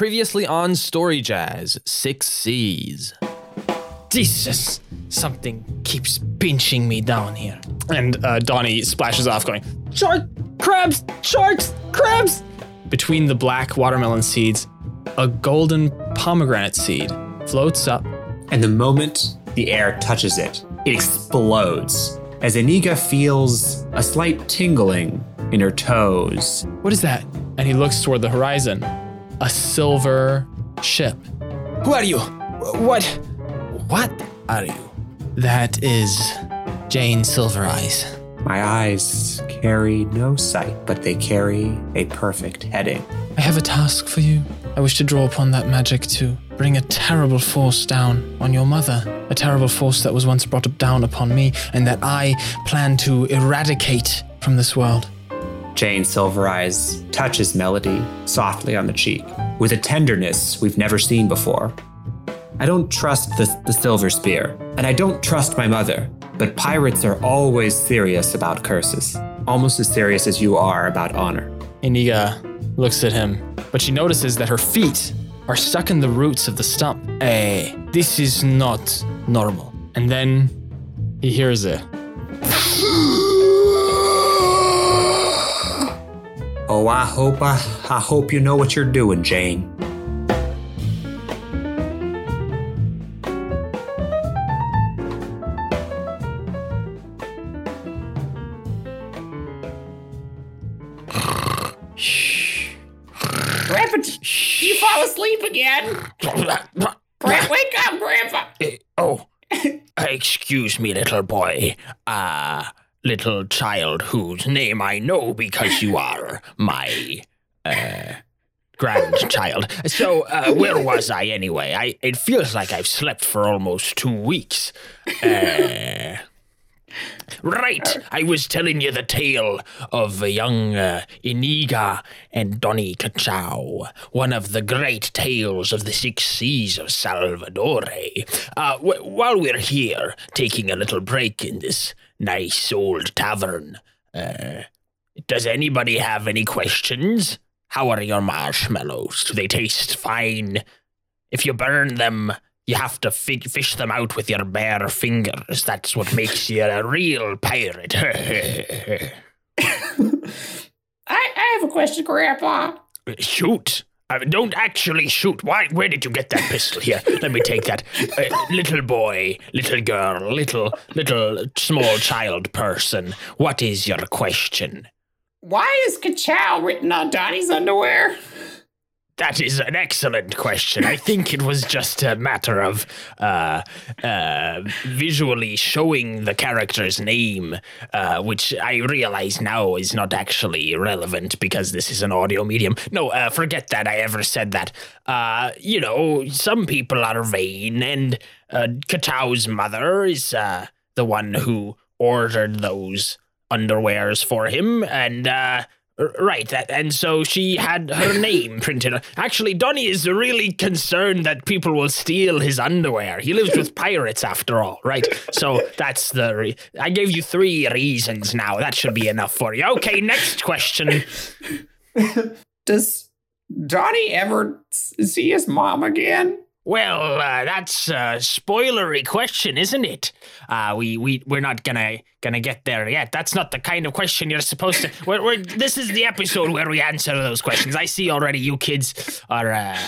Previously on Story Jazz, Six Seas. Jesus, something keeps pinching me down here. And uh, Donnie splashes off, going, Shark! Crabs! Sharks! Crabs! Between the black watermelon seeds, a golden pomegranate seed floats up. And the moment the air touches it, it explodes as Iniga feels a slight tingling in her toes. What is that? And he looks toward the horizon. A silver ship. Who are you? What? What are you? That is Jane Silver Eyes. My eyes carry no sight, but they carry a perfect heading. I have a task for you. I wish to draw upon that magic to bring a terrible force down on your mother. A terrible force that was once brought down upon me and that I plan to eradicate from this world. Jane Silver Eyes touches Melody softly on the cheek with a tenderness we've never seen before. I don't trust the, the Silver Spear, and I don't trust my mother, but pirates are always serious about curses, almost as serious as you are about honor. Iniga looks at him, but she notices that her feet are stuck in the roots of the stump. Eh, this is not normal. And then he hears it. Oh, I hope I, I hope you know what you're doing, Jane. Grandpa, did you fall asleep again? Grandpa, wake up, Grandpa. Eh, oh, uh, excuse me, little boy. Uh, little child whose name I know because you are my uh, grandchild. So, uh, where was I anyway? I it feels like I've slept for almost two weeks. Uh, right, I was telling you the tale of young uh, Iniga and Donnie Kachow, one of the great tales of the six seas of Salvador. Uh, w- while we're here, taking a little break in this nice old tavern, uh, does anybody have any questions? How are your marshmallows? Do they taste fine? If you burn them, you have to fi- fish them out with your bare fingers. That's what makes you a real pirate. I, I have a question, Grandpa. shoot. Uh, don't actually shoot. Why? Where did you get that pistol? Here, let me take that. Uh, little boy, little girl, little, little small child person. What is your question? Why is Kachow written on Donnie's underwear? That is an excellent question. I think it was just a matter of uh, uh, visually showing the character's name, uh, which I realize now is not actually relevant because this is an audio medium. No, uh, forget that I ever said that. Uh, you know, some people are vain, and uh, Kachow's mother is uh, the one who ordered those underwears for him, and right, that, and so she had her name printed. Actually, Donnie is really concerned that people will steal his underwear. He lives with pirates, after all, right? So that's the. Re- I gave you three reasons now. That should be enough for you. Okay, next question. Does Donnie ever see his mom again? Well, uh, that's a spoilery question, isn't it? Uh, we we we're not gonna gonna get there yet. That's not the kind of question you're supposed to. We're, we're, this is the episode where we answer those questions. I see already you kids are uh,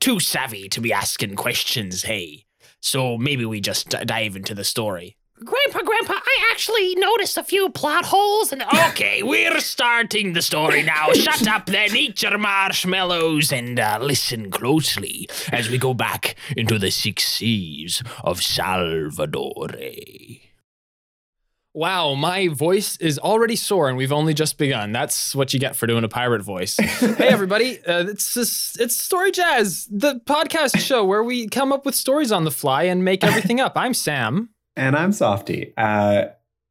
too savvy to be asking questions. Hey, so maybe we just dive into the story. Grandpa, Grandpa, I actually noticed a few plot holes. And okay, we're starting the story now. Shut up, then. Eat your marshmallows and uh, listen closely as we go back into the six seas of Salvador. Wow, my voice is already sore and we've only just begun. That's what you get for doing a pirate voice. hey, everybody. Uh, it's, this, it's Story Jazz, the podcast show where we come up with stories on the fly and make everything up. I'm Sam. And I'm Softy. Uh,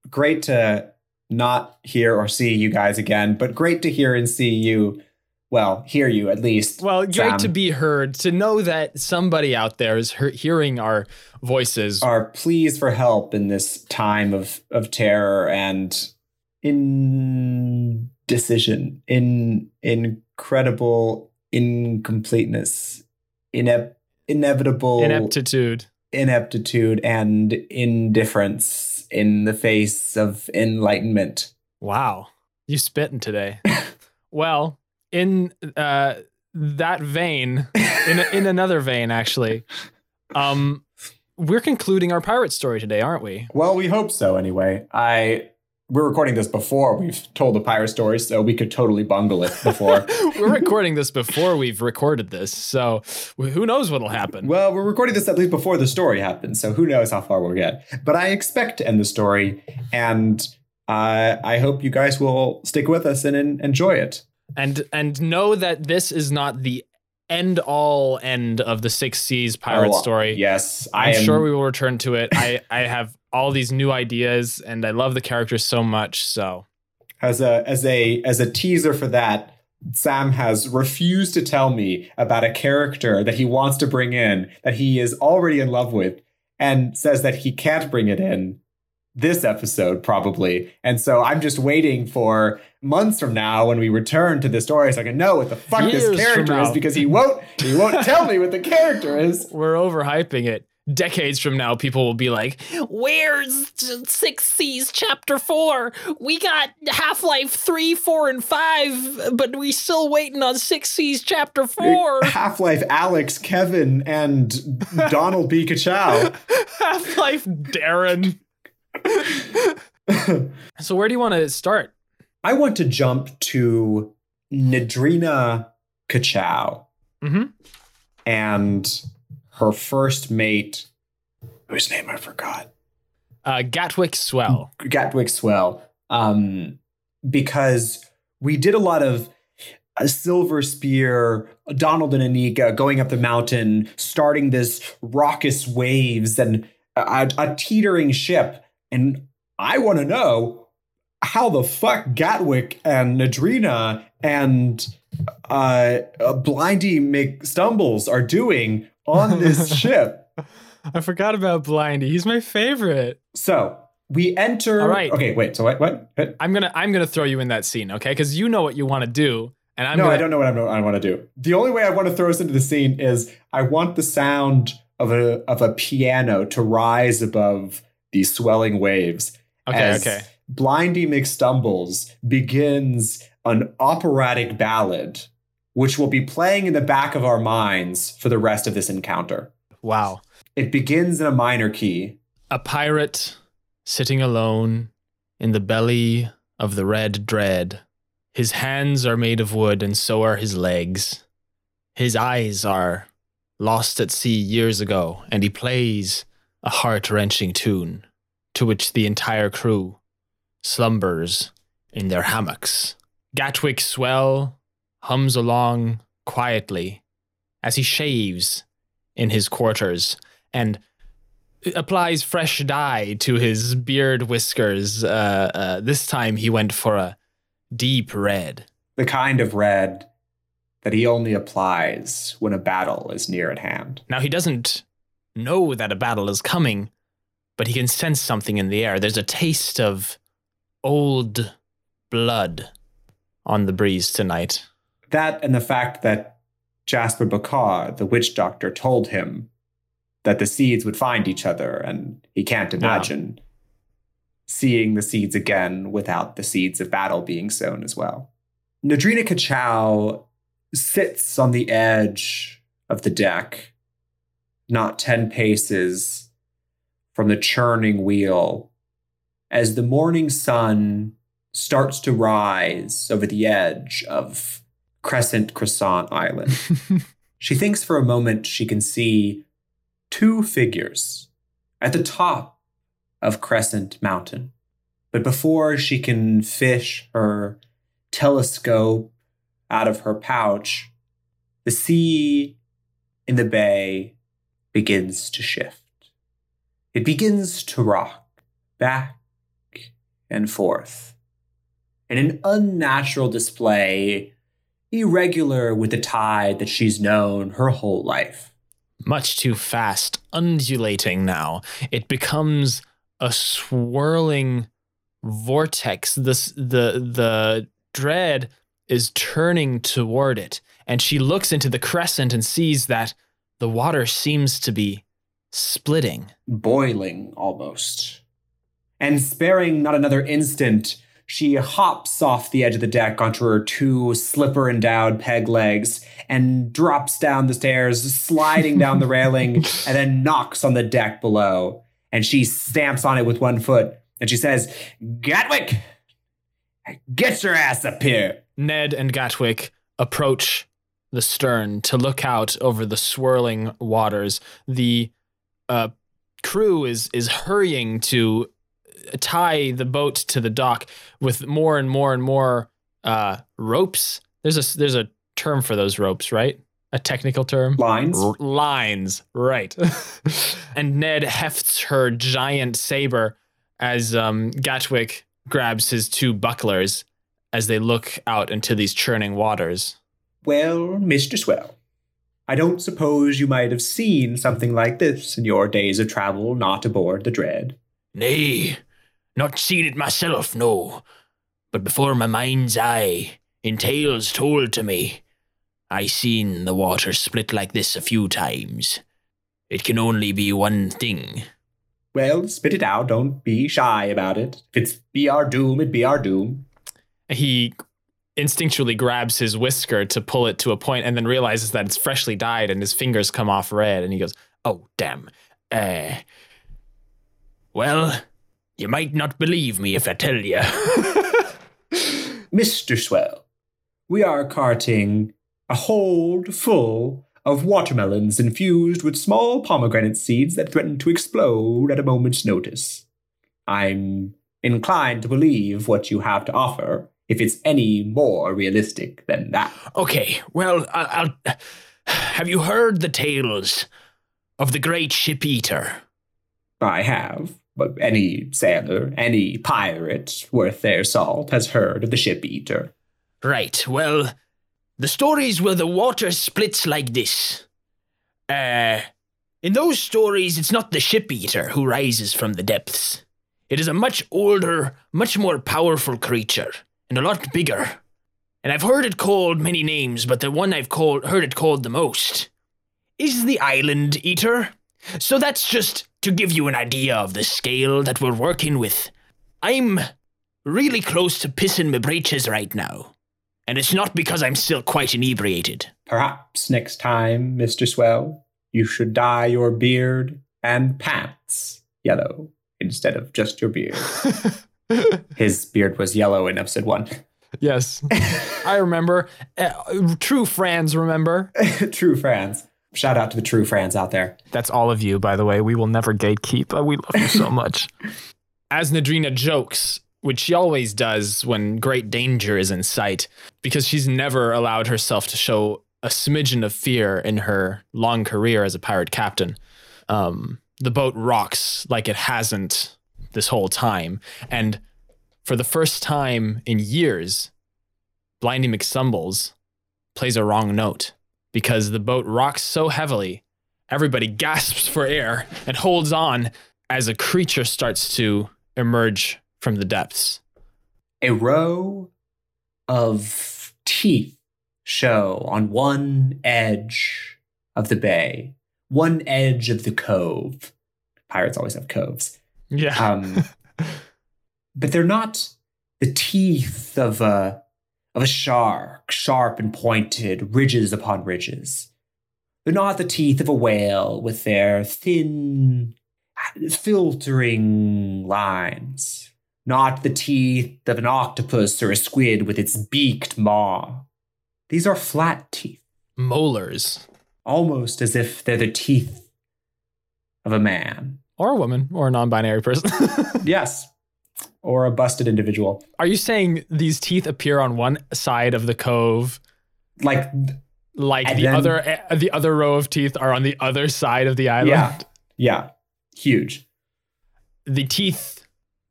great to not hear or see you guys again, but great to hear and see you. Well, hear you at least. Well, great Sam. to be heard, to know that somebody out there is he- hearing our voices. Our pleas for help in this time of of terror and indecision, in incredible incompleteness, inep- inevitable Ineptitude. Ineptitude, and indifference in the face of enlightenment. Wow. You spitting today. well, in uh, that vein, in, in another vein, actually, um, we're concluding our pirate story today, aren't we? Well, we hope so anyway. I we're recording this before we've told the pirate story, so we could totally bungle it before. we're recording this before we've recorded this, so who knows what'll happen. well, we're recording this at least before the story happens, so who knows how far we'll get. But I expect to end the story, and uh, I hope you guys will stick with us and, en- enjoy it. and and know that this is not the end all end of the Six Seas pirate Oh, story. Yes, I I'm am sure we will return to it. I I have all these new ideas, and I love the characters so much. So as a as a as a teaser for that. Sam has refused to tell me about a character that he wants to bring in that he is already in love with and says that he can't bring it in this episode probably. And so I'm just waiting for months from now when we return to the story so I can know what the fuck Years this character is because he won't he won't tell me what the character is. we're overhyping it. Decades from now, people will be like, Where's Six Seas Chapter 4? We got Half Life 3, 4, and 5, but we still waiting on Six Seas Chapter 4. Half-Life Alyx, Kevin, and Donald B. Kachow. Half Life Darren. so, where do you want to start? I want to jump to Nadrina Kachow Mm-hmm. and her first mate, whose name I forgot, Uh, Gatwick Swell. Gatwick Swell, um, because we did a lot of a Silver Spear, Donald and Anika going up the mountain, starting this raucous waves and a, a teetering ship. And I want to know how the fuck Gatwick and Nadrina and uh, Blindy McStumbles are doing on this ship. I forgot about Blindy. He's my favorite. So we enter. All right. Okay, wait. So what? What? what? I'm gonna I'm gonna throw you in that scene, okay? Because you know what you want to do, and I'm no, gonna, I don't know what I'm, I want to do. The only way I want to throw us into the scene is I want the sound of a of a piano to rise above these swelling waves. Okay, as okay. Blindy McStumbles begins an operatic ballad, which will be playing in the back of our minds for the rest of this encounter. Wow. It begins in a minor key. A pirate sitting alone in the belly of the red dread. His hands are made of wood, and so are his legs. His eyes are lost at sea years ago, and he plays a heart wrenching tune to which the entire crew slumbers in their hammocks. Gatwick Swell hums along quietly as he shaves in his quarters and applies fresh dye to his beard whiskers. Uh, uh, this time he went for a deep red. The kind of red that he only applies when a battle is near at hand. Now he doesn't know that a battle is coming, but he can sense something in the air. There's a taste of old blood on the breeze tonight. That and the fact that Jasper Bakar, the witch doctor, told him that the seeds would find each other, and he can't imagine seeing the seeds again without the seeds of battle being sown as well. Nadrina Kachow sits on the edge of the deck, not 10 paces from the churning wheel, as the morning sun starts to rise over the edge of Crescent Croissant Island. she thinks for a moment she can see two figures at the top of Crescent Mountain. But before she can fish her telescope out of her pouch, the sea in the bay begins to shift. It begins to rock back and forth in an unnatural display, irregular with the tide that she's known her whole life. Much too fast, undulating now. It becomes a swirling vortex. This the the dread is turning toward it. And she looks into the crescent and sees that the water seems to be splitting. boiling almost. And sparing not another instant, she hops off the edge of the deck onto her two slipper endowed peg legs and drops down the stairs, sliding down the railing, and then knocks on the deck below. And she stamps on it with one foot and she says, Gatwick, get your ass up here. Ned and Gatwick approach the stern to look out over the swirling waters. The uh, crew is is hurrying to tie the boat to the dock with more and more and more uh, ropes. There's a there's a term for those ropes, right? A technical term. Lines. R- lines, right? and Ned hefts her giant saber as um, Gatwick grabs his two bucklers as they look out into these churning waters. Well, Mr. Swell, I don't suppose you might have seen something like this in your days of travel not aboard the Dread. Nay, not seen it myself, no. But before my mind's eye, in tales told to me, I seen the water split like this a few times. It can only be one thing. Well, spit it out. Don't be shy about it. If it's be our doom, it be our doom. He instinctually grabs his whisker to pull it to a point and then realizes that it's freshly dyed and his fingers come off red and he goes, Oh, damn. Uh. Well, you might not believe me if I tell you. Mr. Swell, we are carting a hold full of watermelons infused with small pomegranate seeds that threaten to explode at a moment's notice. I'm inclined to believe what you have to offer if it's any more realistic than that. okay, well, I- I'll. Have you heard the tales of the great ship eater? I have, but any sailor, any pirate worth their salt has heard of the ship eater. Right, well, the stories where the water splits like this. Uh, in those stories, it's not the ship eater who rises from the depths. It is a much older, much more powerful creature, and a lot bigger. And I've heard it called many names, but the one I've called, heard it called the most is the Island Eater. So that's just to give you an idea of the scale that we're working with. I'm really close to pissing my breeches right now. And it's not because I'm still quite inebriated. Perhaps next time, Mr. Swell, you should dye your beard and pants yellow instead of just your beard. His beard was yellow in episode one. Yes, I remember. Uh, true friends remember. true fans. Shout out to the true fans out there. That's all of you, by the way. We will never gatekeep. Uh, We love you so much. As Nadrina jokes, which she always does when great danger is in sight, because she's never allowed herself to show a smidgen of fear in her long career as a pirate captain. Um, the boat rocks like it hasn't this whole time. And for the first time in years, Blindy McStumbles plays a wrong note because the boat rocks so heavily, everybody gasps for air and holds on as a creature starts to emerge from the depths. A row of teeth show on one edge of the bay, one edge of the cove. Pirates always have coves. Yeah. Um, but they're not the teeth of a of a shark, sharp and pointed, ridges upon ridges. They're not the teeth of a whale with their thin, filtering lines. Not the teeth of an octopus or a squid with its beaked maw. These are flat teeth, Molars. almost as if they're the teeth of a man. Or a woman or a non binary person. Yes. Or a busted individual. Are you saying these teeth appear on one side of the cove, Like, like the then- other eh, the other row of teeth are on the other side of the island? Yeah. yeah, huge. The teeth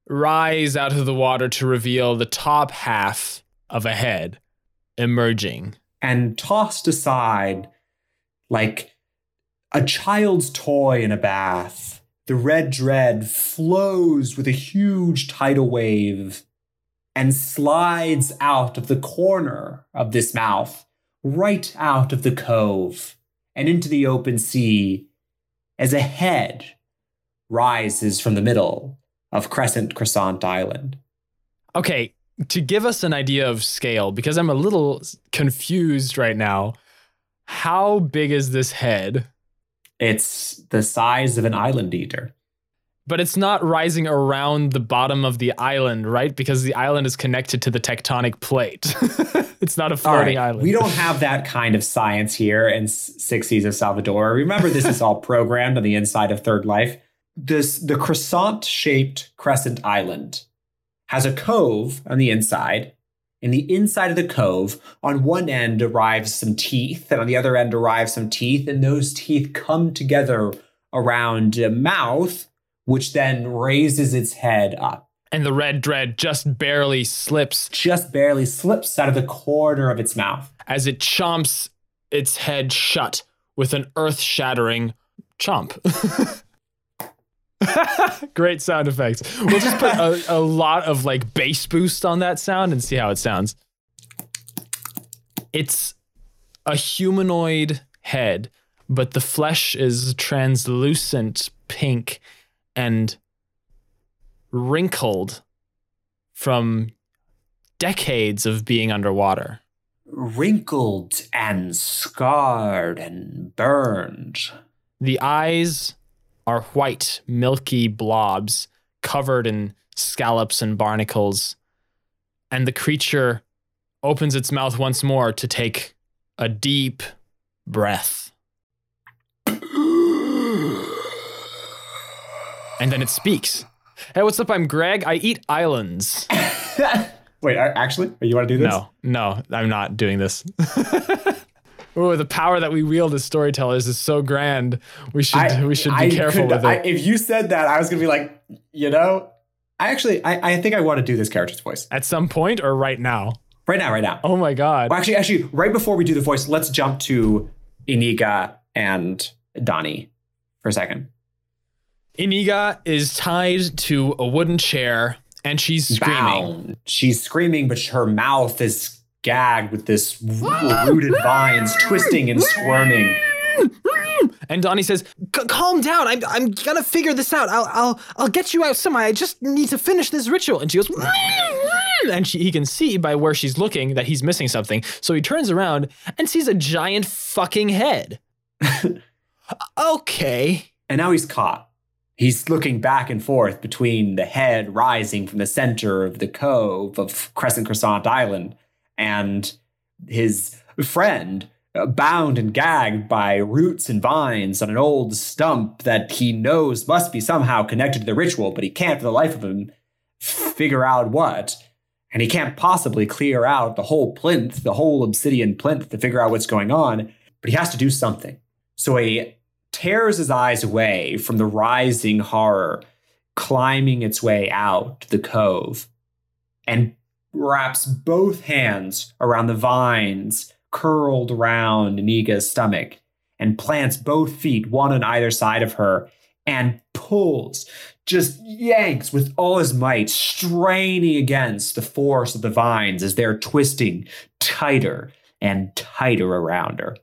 rise out of the water to reveal the top half of a head emerging. And tossed aside like a child's toy in a bath, the red dread flows with a huge tidal wave and slides out of the corner of this mouth, right out of the cove and into the open sea as a head rises from the middle of Crescent Croissant Island. Okay, to give us an idea of scale, because I'm a little confused right now, how big is this head? It's the size of an island eater. But it's not rising around the bottom of the island, right? Because the island is connected to the tectonic plate. it's not a floating right, island. We don't have that kind of science here in S- Six Seas of Salvador. Remember, this is all programmed on the inside of Third Life. This the croissant-shaped crescent island has a cove on the inside. In the inside of the cove, on one end arrives some teeth, and on the other end arrives some teeth, and those teeth come together around a mouth, which then raises its head up. and the red dread just barely slips Just barely slips out of the corner of its mouth. as it chomps its head shut with an earth shattering chomp. Great sound effects. We'll just put a, a lot of like bass boost on that sound and see how it sounds. It's a humanoid head, but the flesh is translucent pink and wrinkled from decades of being underwater. wrinkled and scarred and burned. The eyes are white, milky blobs covered in scallops and barnacles. And the creature opens its mouth once more to take a deep breath. And then it speaks. Hey, what's up? I'm Greg. I eat islands. Wait, are- actually, you want to do this? No, no, I'm not doing this. Oh, the power that we wield as storytellers is so grand. We should we should be I careful could- with it. I- if you said that, I was gonna be like, you know, I actually, I, I think I want to do this character's voice At some point or right now? right now, right now. Oh my god. Well, actually, actually, right before we do the voice, let's jump to Iniga and Donnie for a second. Iniga is tied to a wooden chair and she's screaming. Bound. She's screaming, but her mouth is gagged with this rooted vines, twisting and squirming. And Donnie says, "Calm down. I'm I'm gonna figure this out. I'll I'll I'll get you out somehow. I just need to finish this ritual." And she goes, and she, he can see by where she's looking that he's missing something. So he turns around and sees a giant fucking head. okay. And now he's caught. He's looking back and forth between the head rising from the center of the cove of Crescent Croissant Island and his friend uh, bound and gagged by roots and vines on an old stump that he knows must be somehow connected to the ritual, but he can't for the life of him figure out what. And he can't possibly clear out the whole plinth, the whole obsidian plinth to figure out what's going on, but he has to do something. So he tears his eyes away from the rising horror climbing its way out the cove and wraps both hands around the vines curled around Iniga's stomach and plants both feet one on either side of her and pulls, just yanks with all his might, straining against the force of the vines as they're twisting tighter and tighter around her.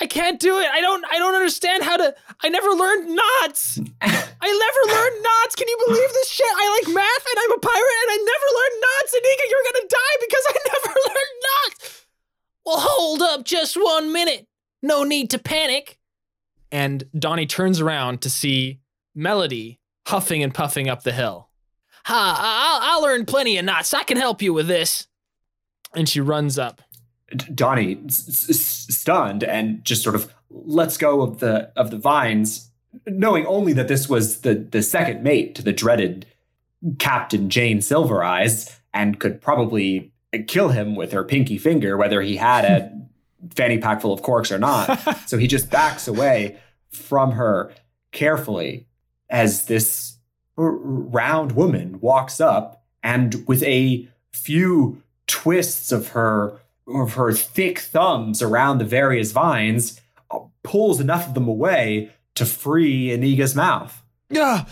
I can't do it. I don't I don't understand how to I never learned knots. I never learned knots. Can you believe this shit? I like math and I'm a pirate and I never learned knots. Anika, you're gonna die because I never learned knots. Well, hold up just one minute. No need to panic. And Donnie turns around to see Melody huffing and puffing up the hill. Ha, I'll, I'll learn plenty of knots. I can help you with this. And she runs up. Donnie, s- s- stunned and just sort of lets go of the of the vines, knowing only that this was the the second mate to the dreaded Captain Jane Silver Eyes, and could probably kill him with her pinky finger, whether he had a fanny pack full of corks or not. so he just backs away from her carefully as this r- round woman walks up and with a few twists of her of her thick thumbs around the various vines uh, pulls enough of them away to free Iniga's mouth. Yeah.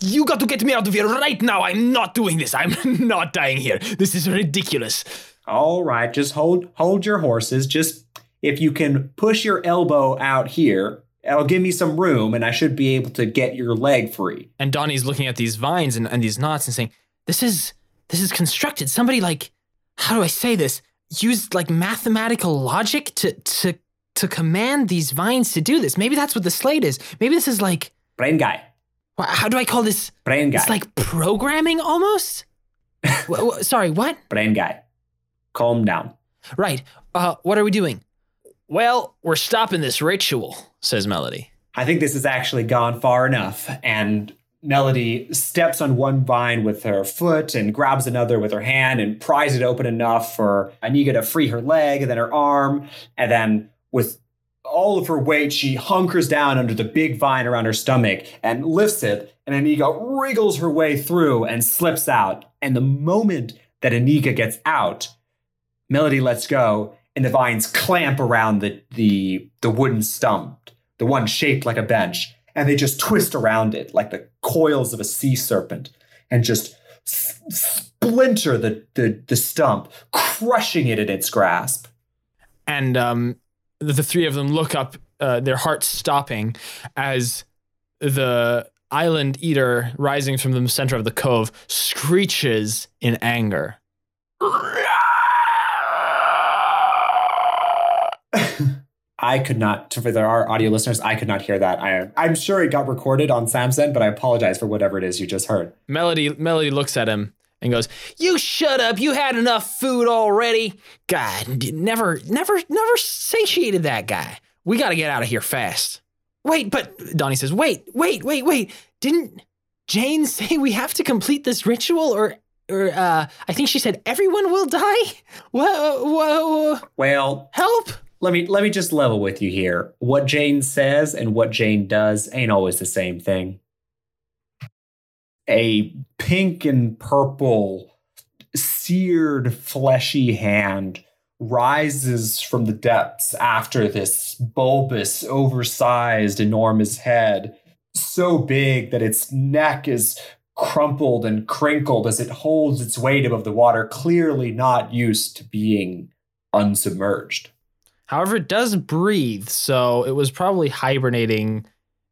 You got to get me out of here right now. I'm not doing this. I'm not dying here. This is ridiculous. All right, just hold hold your horses. Just if you can push your elbow out here, it'll give me some room, and I should be able to get your leg free. And Donnie's looking at these vines and, and these knots and saying, This is this is constructed. Somebody like how do I say this? Used like mathematical logic to to to command these vines to do this. Maybe that's what the slate is. Maybe this is like Brain guy, how do I call this? brain guy, It's like programming almost. Wha- wha- sorry, what? brain guy. Calm down. Right. Uh, what are we doing? Well, we're stopping this ritual, says Melody. I think this has actually gone far enough. And Melody steps on one vine with her foot and grabs another with her hand and pries it open enough for Aniga to free her leg and then her arm. And then with all of her weight, she hunkers down under the big vine around her stomach and lifts it. And Aniga wriggles her way through and slips out. And the moment that Aniga gets out, Melody lets go, and the vines clamp around the the the wooden stump, the one shaped like a bench, and they just twist around it like the coils of a sea serpent, and just s- splinter the the, the stump, crushing it in its grasp. And um, the, the three of them look up, uh, their hearts stopping as the island eater rising from the center of the cove screeches in anger. I could not, for our audio listeners, I could not hear that. I, I'm sure it got recorded on Samson, but I apologize for whatever it is you just heard. Melody Melody looks at him and goes, "You shut up. You had enough food already. God, never never never satiated that guy. We got to get out of here fast." Wait, but Donnie says, "Wait, wait, wait, wait. Didn't Jane say we have to complete this ritual or or uh I think she said everyone will die? Whoa, whoa, Well, help." Let me let me just level with you here. What Jane says and what Jane does ain't always the same thing. A pink and purple seared fleshy hand rises from the depths after this bulbous, oversized, enormous head, so big that its neck is crumpled and crinkled as it holds its weight above the water, clearly not used to being unsubmerged. However, it does breathe, so it was probably hibernating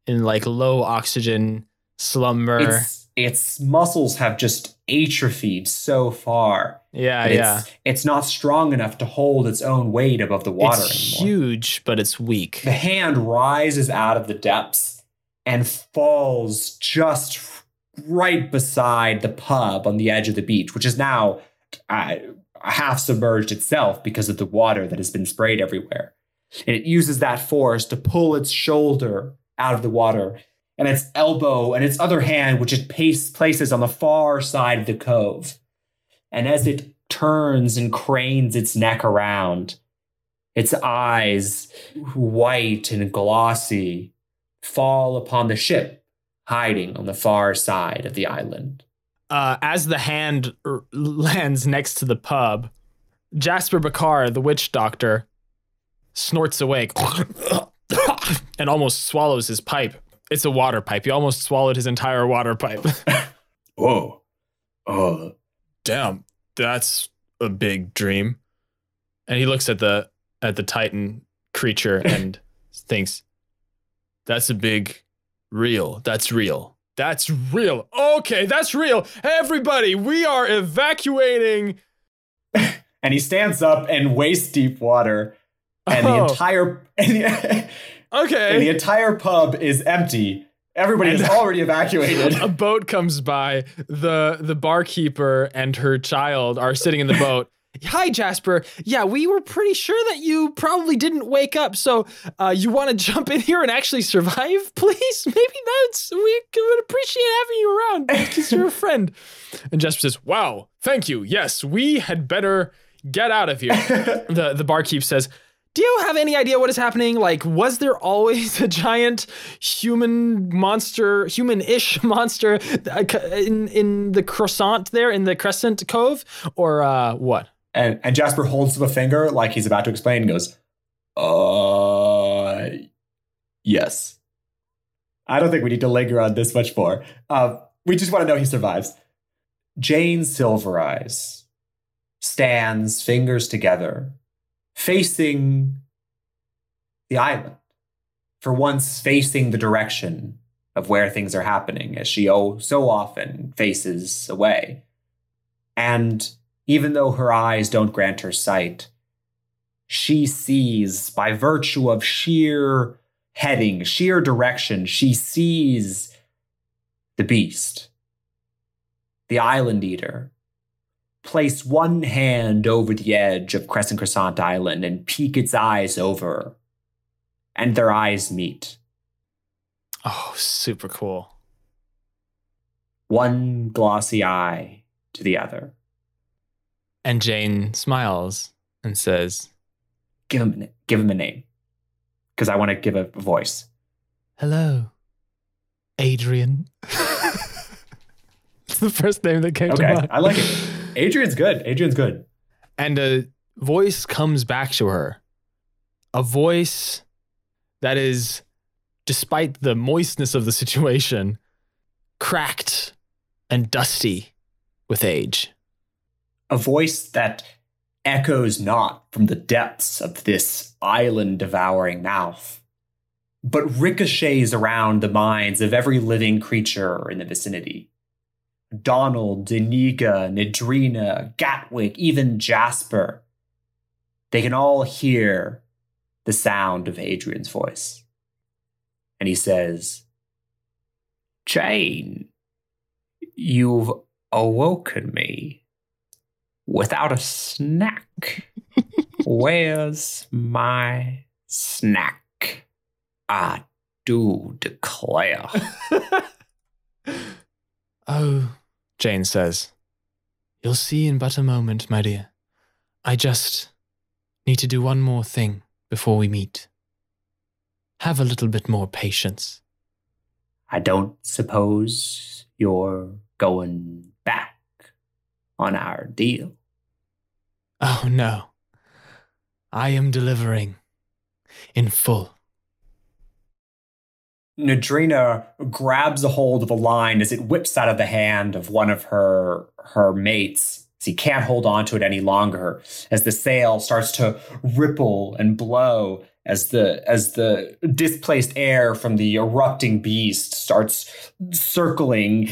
in like low oxygen slumber. its its muscles have just atrophied so far yeah, that yeah. it's it's not strong enough to hold its own weight above the water it's anymore. huge, but it's weak. The hand rises out of the depths and falls just right beside the pub on the edge of the beach, which is now uh, half submerged itself because of the water that has been sprayed everywhere. And it uses that force to pull its shoulder out of the water and its elbow and its other hand, which it pace, places on the far side of the cove. And as it turns and cranes its neck around, its eyes, white and glossy, fall upon the ship hiding on the far side of the island. Uh, as the hand r- lands next to the pub, Jasper Bakar, the witch doctor, snorts awake and almost swallows his pipe. It's a water pipe. He almost swallowed his entire water pipe. Oh, oh, Damn, that's a big dream. And he looks at the at the Titan creature and thinks, "That's a big, real. That's real. That's real. Okay, that's real. Everybody, we are evacuating." and he stands up in waist deep water, and the Oh. entire and the, and the entire pub is empty. Everybody is already evacuated. A boat comes by. The the barkeeper and her child are sitting in the boat. Hi, Jasper. Yeah, we were pretty sure that you probably didn't wake up. So, uh, you want to jump in here and actually survive, please? Maybe that's we would appreciate having you around because you're a friend. And Jasper says, "Wow, thank you. Yes, we had better get out of here." the The barkeep says. Do you have any idea what is happening? Like, was there always a giant human monster, human-ish monster uh, in in the croissant there in the Crescent Cove, or uh, what? And and Jasper holds up a finger like he's about to explain and goes, "Uh, yes." I don't think we need to linger on this much more. Uh, We just want to know he survives. Jane Silvereyes stands, fingers together, facing the island. For once, facing the direction of where things are happening, as she oh so often faces away. And even though her eyes don't grant her sight, she sees by virtue of sheer heading, sheer direction, she sees the beast, the island eater, place one hand over the edge of Crescent Croissant Island and peek its eyes over, and their eyes meet. Oh, super cool. One glossy eye to the other. And Jane smiles and says, Give him, a- give him a name, because I want to give a voice. Hello, Adrian. it's the first name that came to Okay, mind. I like it. Adrian's good. Adrian's good. And a voice comes back to her. A voice that is, despite the moistness of the situation, cracked and dusty with age. A voice that echoes not from the depths of this island devouring mouth, but ricochets around the minds of every living creature in the vicinity. Donald, Deniga, Nidrina, Gatwick, even Jasper. They can all hear the sound of Adrian's voice. And he says, Jane, you've awoken me without a snack. Where's my snack? I do declare. Oh, Jane says. You'll see in but a moment, my dear. I just need to do one more thing before we meet. Have a little bit more patience. I don't suppose you're going back on our deal. Oh, no. I am delivering in full. Nadrina grabs a hold of a line as it whips out of the hand of one of her her mates. As he can't hold on to it any longer, as the sail starts to ripple and blow, as the as the displaced air from the erupting beast starts circling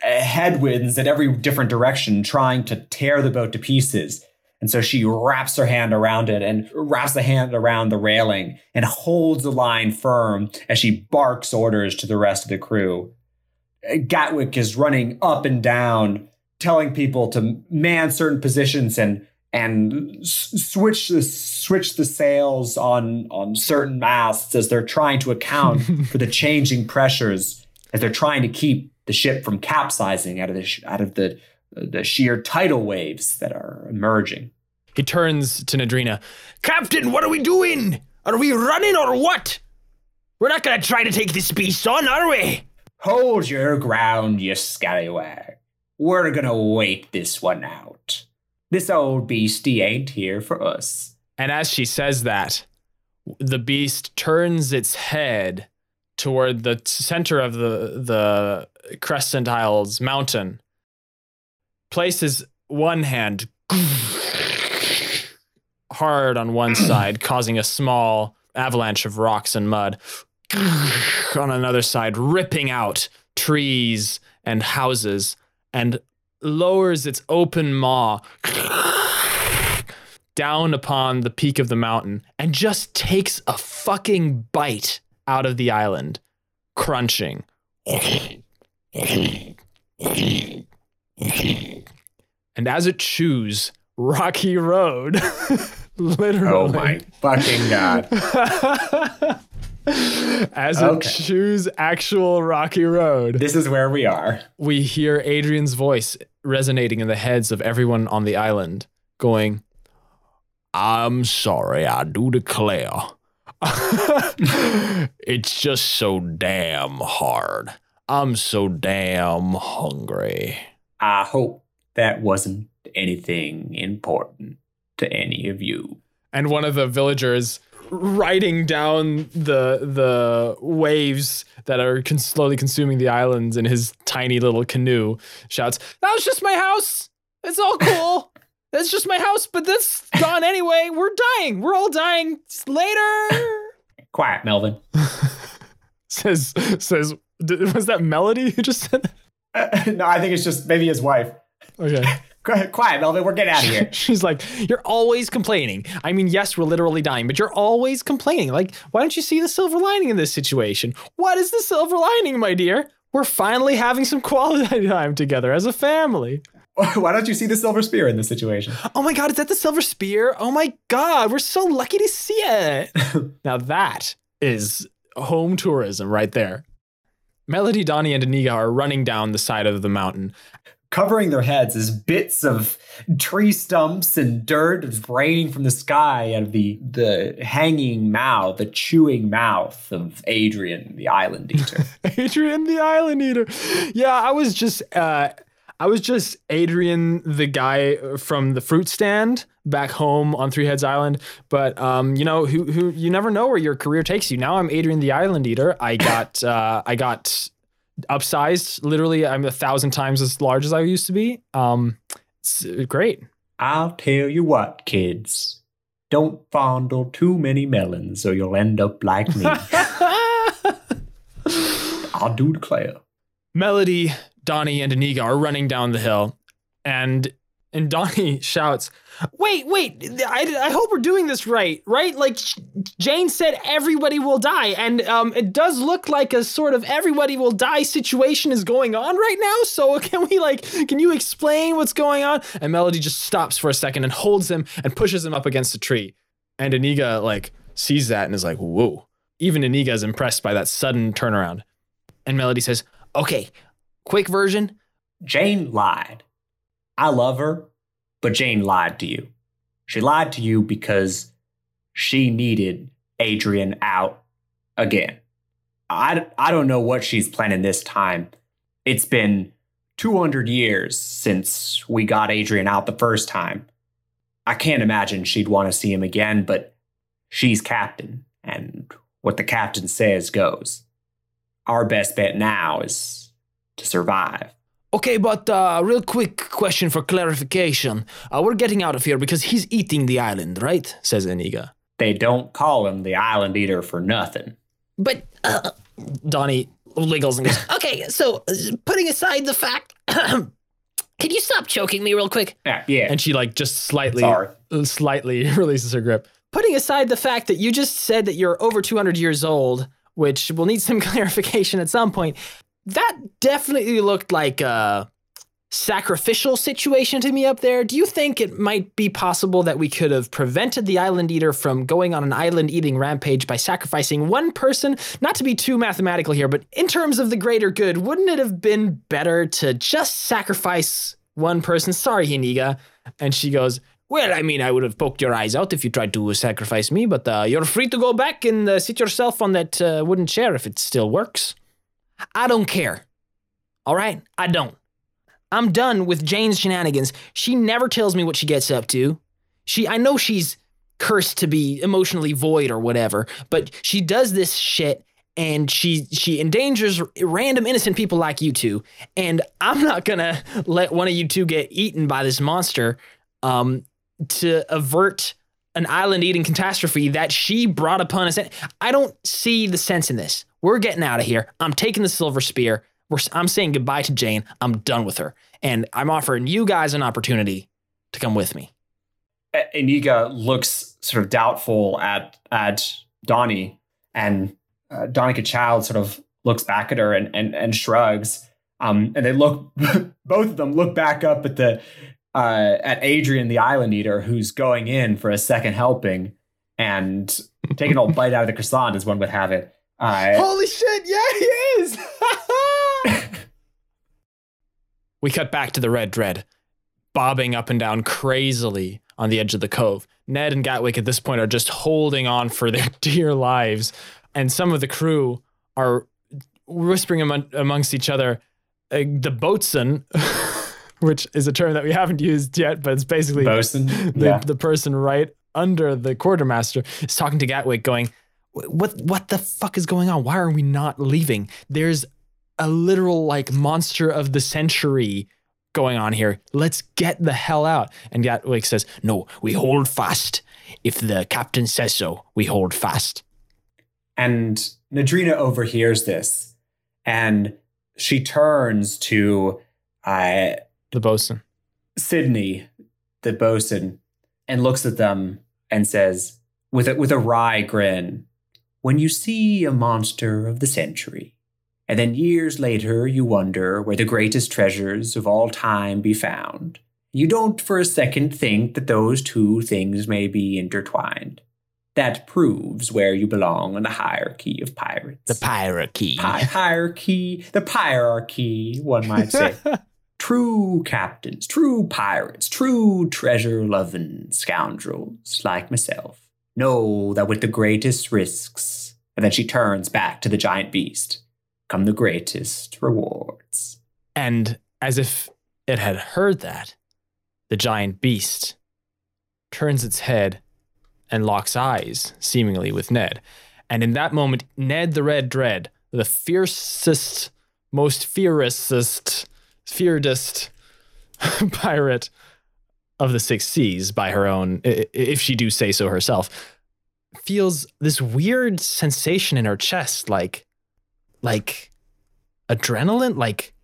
headwinds in every different direction, trying to tear the boat to pieces. And so she wraps her hand around it and wraps the hand around the railing and holds the line firm as she barks orders to the rest of the crew. Gatwick is running up and down, telling people to man certain positions and and s- switch the switch the sails on on certain masts as they're trying to account for the changing pressures as they're trying to keep the ship from capsizing out of the sh- out of the the sheer tidal waves that are emerging. He turns to Nadrina. Captain, what are we doing? Are we running or what? We're not gonna try to take this beast on, are we? Hold your ground, you scallywag. We're gonna wait this one out. This old beastie ain't here for us. And as she says that, the beast turns its head toward the center of the the Crescent Isles mountain, places one hand hard on one side, causing a small avalanche of rocks and mud. on another side, ripping out trees and houses, and lowers its open maw down upon the peak of the mountain and just takes a fucking bite out of the island, crunching. And as it chews, Rocky Road, literally. Oh my fucking god. as it Okay. chews actual Rocky Road, This is where we are. we hear Adrian's voice resonating in the heads of everyone on the island, going, I'm sorry, I do declare. it's just so damn hard. I'm so damn hungry. I hope that wasn't anything important to any of you. and one of the villagers riding down the the waves that are con- slowly consuming the islands in his tiny little canoe, shouts, "That was just my house. It's all cool. That's just my house, but that's gone anyway. We're dying. We're all dying. Later." Quiet, Melvin. says says was that melody who just said that? no, I think it's just maybe his wife. Okay. Quiet, Melvin. We're getting out of here. She's like, You're always complaining. I mean, yes, we're literally dying, but you're always complaining. Like, why don't you see the silver lining in this situation? What is the silver lining, my dear? We're finally having some quality time together as a family. Why don't you see the silver spear in this situation? Oh my god, is that the silver spear? Oh my god, we're so lucky to see it. now that is home tourism right there. Melody, Donnie, and Aniga are running down the side of the mountain. Covering their heads as bits of tree stumps and dirt raining from the sky out of the, the hanging mouth, the chewing mouth of Adrian, the island eater. Adrian the Island Eater. Yeah, I was just uh I was just Adrian the guy from the fruit stand back home on Three Heads Island. But um, you know, who who you never know where your career takes you. Now I'm Adrian the Island Eater. I got uh I got upsized. Literally, I'm a thousand times as large as I used to be. Um it's great. I'll tell you what, kids. Don't fondle too many melons or you'll end up like me. I do declare. Melody, Donnie, and Aniga are running down the hill, and and Donnie shouts, "Wait, wait! I, I hope we're doing this right, right? Like Jane said, everybody will die, and um, it does look like a sort of everybody will die situation is going on right now. So can we like, can you explain what's going on?" And Melody just stops for a second and holds him and pushes him up against a tree, and Aniga like sees that and is like, "Whoa!" Even Aniga is impressed by that sudden turnaround, and Melody says, "Okay." Quick version Jane lied. I love her, but Jane lied to you. She lied to you because she needed Adrian out again. I, I don't know what she's planning this time. It's been 200 years since we got Adrian out the first time. I can't imagine she'd want to see him again, but she's captain, and what the captain says goes. Our best bet now is to survive. Okay, but uh, real quick question for clarification. Uh, we're getting out of here because he's eating the island, right? Says Aniga. They don't call him the island eater for nothing. But uh, Donnie wiggles and goes, okay, so uh, putting aside the fact, can you stop choking me real quick? Yeah, yeah. and she like just slightly, Sorry. slightly releases her grip. Putting aside the fact that you just said that you're over 200 years old, which will need some clarification at some point, that definitely looked like a sacrificial situation to me up there. Do you think it might be possible that we could have prevented the island eater from going on an island eating rampage by sacrificing one person? Not to be too mathematical here, but in terms of the greater good, wouldn't it have been better to just sacrifice one person? Sorry, Hiniga. And she goes, Well, I mean, I would have poked your eyes out if you tried to sacrifice me, but uh, you're free to go back and uh, sit yourself on that uh, wooden chair if it still works. I don't care. All right? I don't. I'm done with Jane's shenanigans. She never tells me what she gets up to. She I know she's cursed to be emotionally void or whatever, but she does this shit and she she endangers random innocent people like you two. And I'm not going to let one of you two get eaten by this monster um to avert an island eating catastrophe that she brought upon us. I don't see the sense in this. We're getting out of here. I'm taking the silver spear. We're, I'm saying goodbye to Jane. I'm done with her. And I'm offering you guys an opportunity to come with me. Iniga looks sort of doubtful at at Donnie, and uh, Donnie Kachow sort of looks back at her and and, and shrugs. Um, and they look, both of them look back up at the uh, at Adrian, the island eater, who's going in for a second helping and taking a bite out of the croissant, as one would have it. Uh, Holy shit, yeah, he is! we cut back to the Red Dread, bobbing up and down crazily on the edge of the cove. Ned and Gatwick at this point are just holding on for their dear lives, and some of the crew are whispering among, amongst each other. Uh, the boatswain, which is a term that we haven't used yet, but it's basically Bosun, the, yeah. the person right under the quartermaster is talking to Gatwick, going, "Wh- "What what the fuck is going on? Why are we not leaving? There's a literal like monster of the century going on here. Let's get the hell out." And Gatwick says, No, we hold fast. If the captain says so, we hold fast. And Nadrina overhears this and she turns to uh, "The bosun." Sydney, the bosun, and looks at them and says, with a, with a wry grin, When you see a monster of the century, and then years later you wonder where the greatest treasures of all time be found, you don't for a second think that those two things may be intertwined. That proves where you belong in the hierarchy of pirates. The hierarchy. Hi- hierarchy, the hierarchy, one might say. true captains, true pirates, true treasure loving scoundrels like myself know that with the greatest risks, and then she turns back to the giant beast, come the greatest rewards. And as if it had heard that, the giant beast turns its head and locks eyes, seemingly with Ned. And in that moment, Ned the Red Dread, the fiercest, most fiercest, fiercest pirate of the six seas by her own, if she do say so herself, feels this weird sensation in her chest, like, like adrenaline, like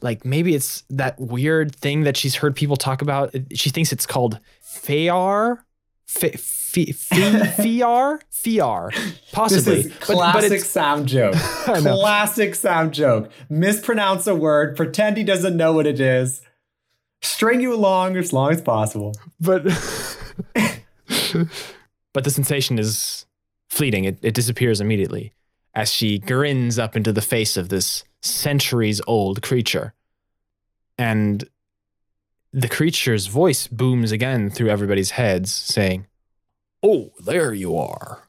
like maybe it's that weird thing that she's heard people talk about. She thinks it's called FAR, F- F- F- FIAR, FIAR, possibly. This is classic sound joke. Classic sound joke. Mispronounce a word, pretend he doesn't know what it is, string you along as long as possible. but but the sensation is fleeting. It, it disappears immediately as she grins up into the face of this centuries old creature. And the creature's voice booms again through everybody's heads, saying, Oh, there you are.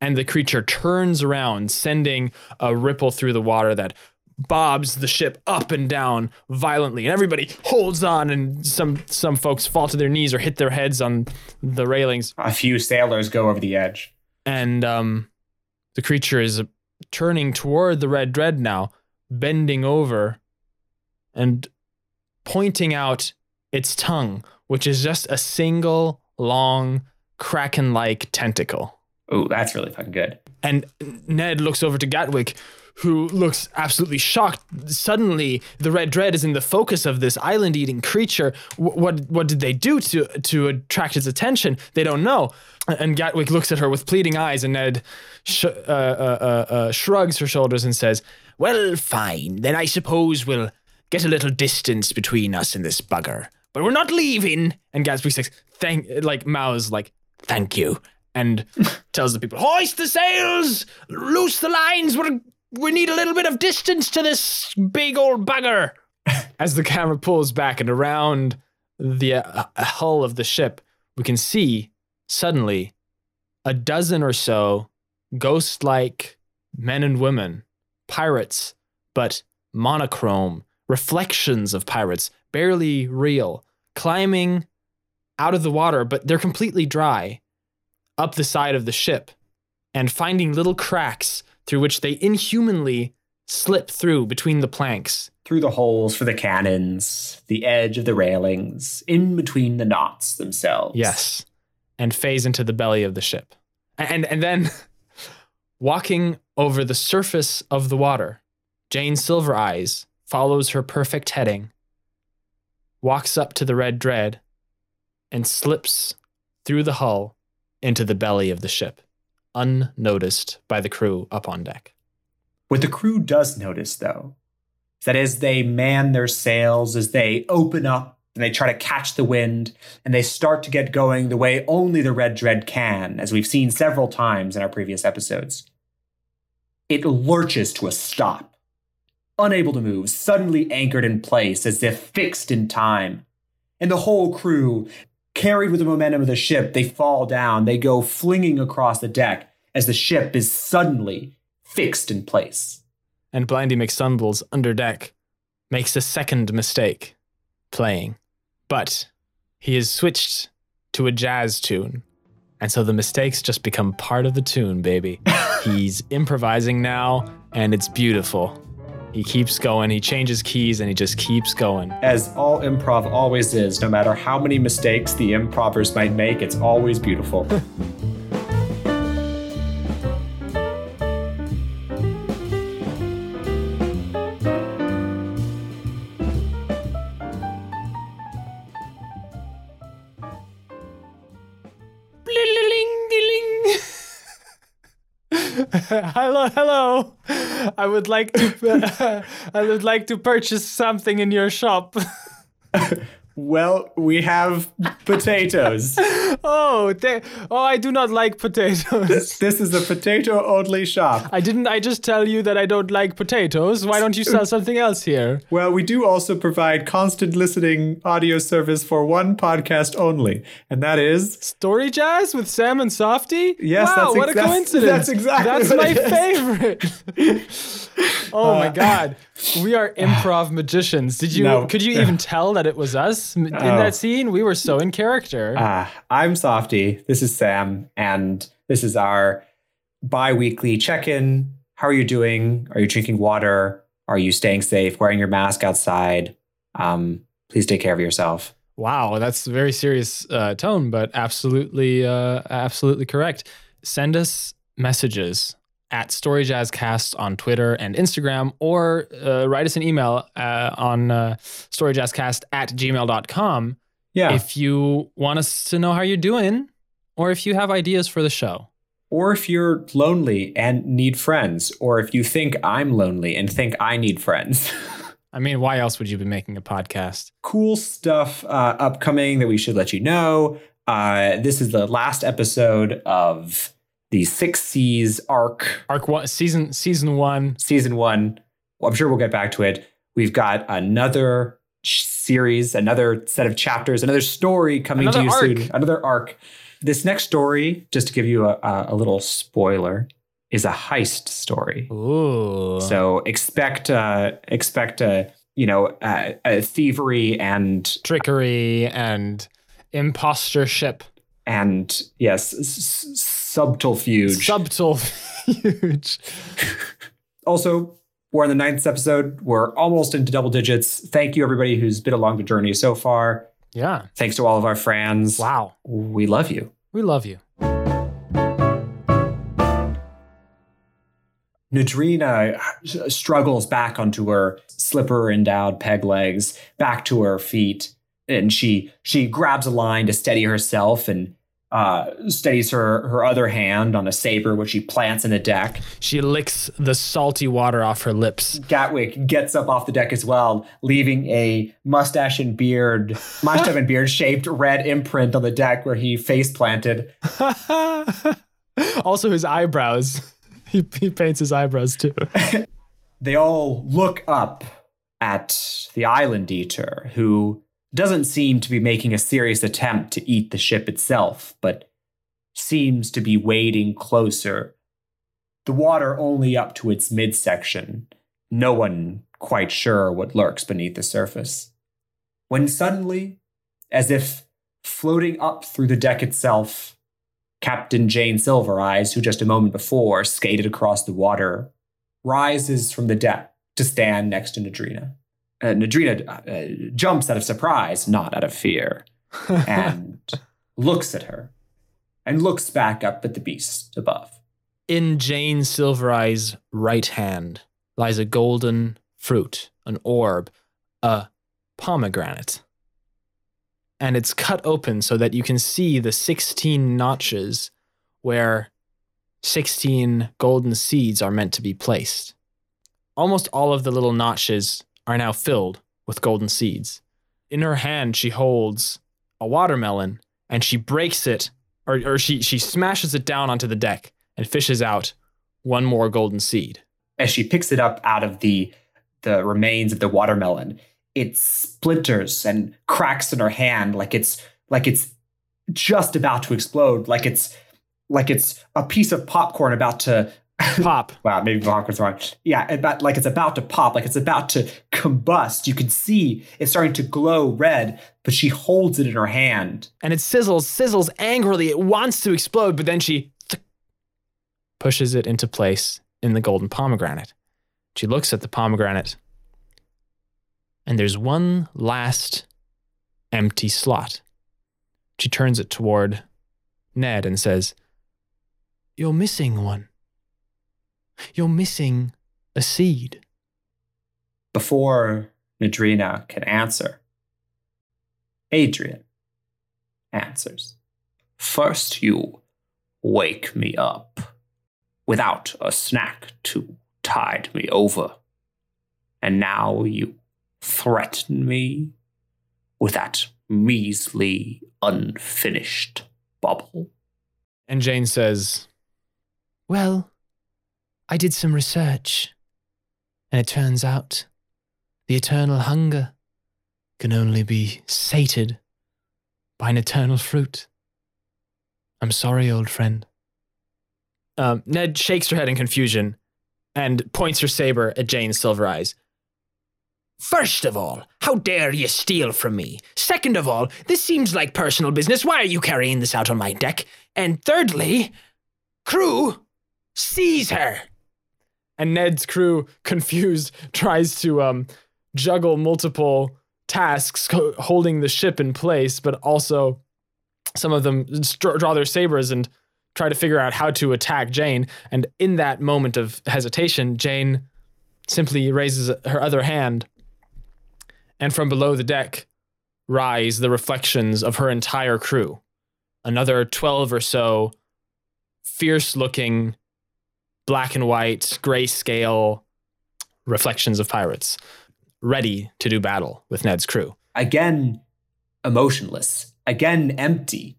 And the creature turns around, sending a ripple through the water that bobs the ship up and down violently. And everybody holds on, and some, some folks fall to their knees or hit their heads on the railings A few sailors go over the edge. and um, the creature is turning toward the red dread now, bending over and pointing out its tongue, which is just a single long kraken-like tentacle. Oh, that's really fucking good. And Ned looks over to Gatwick, who looks absolutely shocked. Suddenly, the red dread is in the focus of this island-eating creature. Wh- what what did they do to to attract its attention? They don't know. And Gatwick looks at her with pleading eyes, and Ned sh- uh, uh, uh, uh, shrugs her shoulders and says, Well, fine. Then I suppose we'll get a little distance between us and this bugger. But we're not leaving. and Gatwick says, "Thank," like mouths like, Thank you. and tells the people, Hoist the sails! Loose the lines! We're, we need a little bit of distance to this big old bugger. as the camera pulls back and around the uh, hull of the ship, we can see suddenly a dozen or so ghost like men and women, pirates, but monochrome, reflections of pirates, barely real, climbing out of the water, but they're completely dry, up the side of the ship, and finding little cracks through which they inhumanly slip through between the planks. Through the holes for the cannons, the edge of the railings, in between the knots themselves. Yes. And phase into the belly of the ship. And and then walking over the surface of the water, Jane Silver Eyes follows her perfect heading, walks up to the red dread, and slips through the hull into the belly of the ship, unnoticed by the crew up on deck. What the crew does notice, though, is that as they man their sails, as they open up and they try to catch the wind, and they start to get going the way only the Red Dread can, as we've seen several times in our previous episodes, it lurches to a stop, unable to move, suddenly anchored in place as if fixed in time. And the whole crew, carried with the momentum of the ship, they fall down, they go flinging across the deck as the ship is suddenly fixed in place. And Blindy McStumbles under deck makes a second mistake playing. But he has switched to a jazz tune And so the mistakes just become part of the tune, baby. He's improvising now, and it's beautiful. He keeps going, he changes keys, and he just keeps going. As all improv always is, no matter how many mistakes the improvers might make, it's always beautiful. hello, hello. I would like to. I would like to purchase something in your shop. well, we have potatoes. oh, they, oh, I do not like potatoes. This, this is a potato only shop. I didn't. I just tell you that I don't like potatoes. Why don't you sell something else here? Well, we do also provide constant listening audio service for one podcast only, and that is Story Jazz with Sam and Softy. Yes, wow, that's what ex- a coincidence. That's exactly. That's my favorite. oh my uh, god, we are improv magicians. Did you? No. Could you even tell that it was us in that scene? We were so in character. Ah, I'm Softy. This is Sam, and this is our bi-weekly check-in. How are you doing? Are you drinking water? Are you staying safe? Wearing your mask outside? Um, please take care of yourself. Wow, that's a very serious uh, tone, but absolutely, uh, absolutely correct. Send us messages at StoryJazzCast on Twitter and Instagram, or uh, write us an email uh, on uh, StoryJazzCast at gmail.com Yeah. if you want us to know how you're doing, or if you have ideas for the show. or if you're lonely and need friends, or if you think I'm lonely and think I need friends. I mean, why else would you be making a podcast? cool stuff uh, upcoming that we should let you know. Uh, this is the last episode of the Six Seas arc, Arc one, season season one. season one. Well, I'm sure we'll get back to it. We've got another series, another set of chapters, another story coming Another to you arc. soon. Another arc. This next story, just to give you a, a, a little spoiler, is a heist story. Ooh. So expect, uh, expect a you know, uh, a thievery and trickery and impostorship. and yes, s- subterfuge. Subterfuge. also, we're on the ninth episode. We're almost into double digits. Thank you, everybody who's been along the journey so far. yeah. Thanks to all of our friends. Wow. We love you. We love you. Nadrina struggles back onto her slipper endowed peg legs, back to her feet, and she she grabs a line to steady herself and uh, steadies her her other hand on a saber, which she plants in the deck. She licks the salty water off her lips. Gatwick gets up off the deck as well, leaving a mustache and beard, mustache and beard shaped red imprint on the deck where he face planted. also, his eyebrows. He, he paints his eyebrows too. They all look up at the island eater, who doesn't seem to be making a serious attempt to eat the ship itself, but seems to be wading closer. The water only up to its midsection, no one quite sure what lurks beneath the surface. When suddenly, as if floating up through the deck itself, Captain Jane Silvereyes, who just a moment before skated across the water, rises from the deck to stand next to Nadrina. Uh, Nadrina uh, jumps out of surprise, not out of fear, and looks at her and looks back up at the beast above. In Jane Silvereye's right hand lies a golden fruit, an orb, a pomegranate. And it's cut open so that you can see the 16 notches where 16 golden seeds are meant to be placed. Almost all of the little notches are now filled with golden seeds. In her hand, she holds a watermelon and she breaks it, or, or she, she smashes it down onto the deck and fishes out one more golden seed. As she picks it up out of the the remains of the watermelon, it splinters and cracks in her hand like it's like it's just about to explode, like it's like it's a piece of popcorn about to Pop. Wow, maybe awkward's wrong. Yeah, about like it's about to pop, like it's about to combust. You can see it's starting to glow red, but she holds it in her hand. And it sizzles, sizzles angrily. It wants to explode, but then she th- pushes it into place in the golden pomegranate. She looks at the pomegranate, and there's one last empty slot. She turns it toward Ned and says, You're missing one. You're missing a seed. Before Nadrina can answer, Adrian answers. First, you wake me up without a snack to tide me over. And now you threaten me with that measly, unfinished bubble. And Jane says, Well, I did some research, and it turns out the eternal hunger can only be sated by an eternal fruit. I'm sorry, old friend. Um, Ned shakes her head in confusion and points her saber at Jane's silver eyes. First of all, how dare you steal from me? Second of all, this seems like personal business. Why are you carrying this out on my deck? And thirdly, crew, seize her. And Ned's crew, confused, tries to um, juggle multiple tasks co- holding the ship in place, but also some of them str- draw their sabers and try to figure out how to attack Jane. And in that moment of hesitation, Jane simply raises her other hand, and from below the deck rise the reflections of her entire crew. Another 12 or so fierce looking, black and white, grayscale reflections of pirates ready to do battle with Ned's crew. Again, emotionless. Again, empty.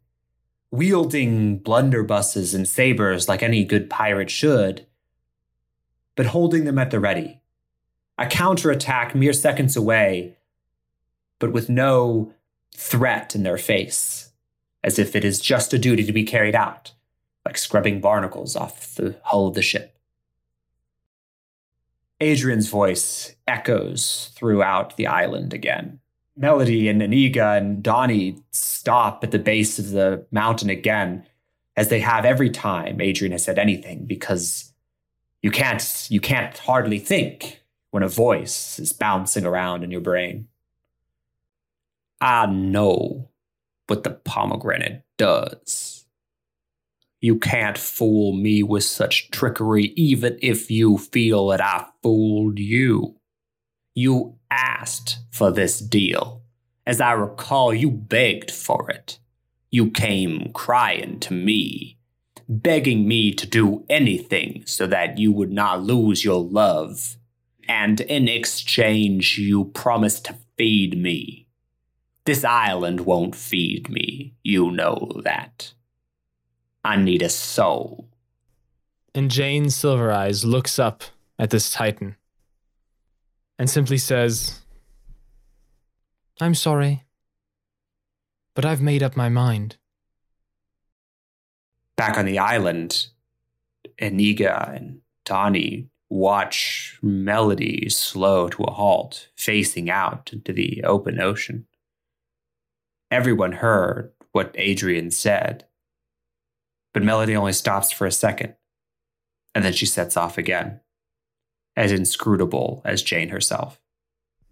Wielding blunderbusses and sabers like any good pirate should, but holding them at the ready. A counterattack mere seconds away, but with no threat in their face, as if it is just a duty to be carried out, like scrubbing barnacles off the hull of the ship. Adrian's voice echoes throughout the island again. Melody and Aniga and Donnie stop at the base of the mountain again, as they have every time Adrian has said anything, because you can't you can't hardly think when a voice is bouncing around in your brain. I know what the pomegranate does. You can't fool me with such trickery, even if you feel that I fooled you. You asked for this deal. As I recall, you begged for it. You came crying to me, begging me to do anything so that you would not lose your love. And in exchange, you promised to feed me. This island won't feed me. You know that. I need a soul. And Jane Silver Eyes looks up at this Titan and simply says, I'm sorry, but I've made up my mind. Back on the island, Eniga and Donnie watch Melody slow to a halt, facing out into the open ocean. Everyone heard what Adrian said, but Melody only stops for a second, and then she sets off again, as inscrutable as Jane herself.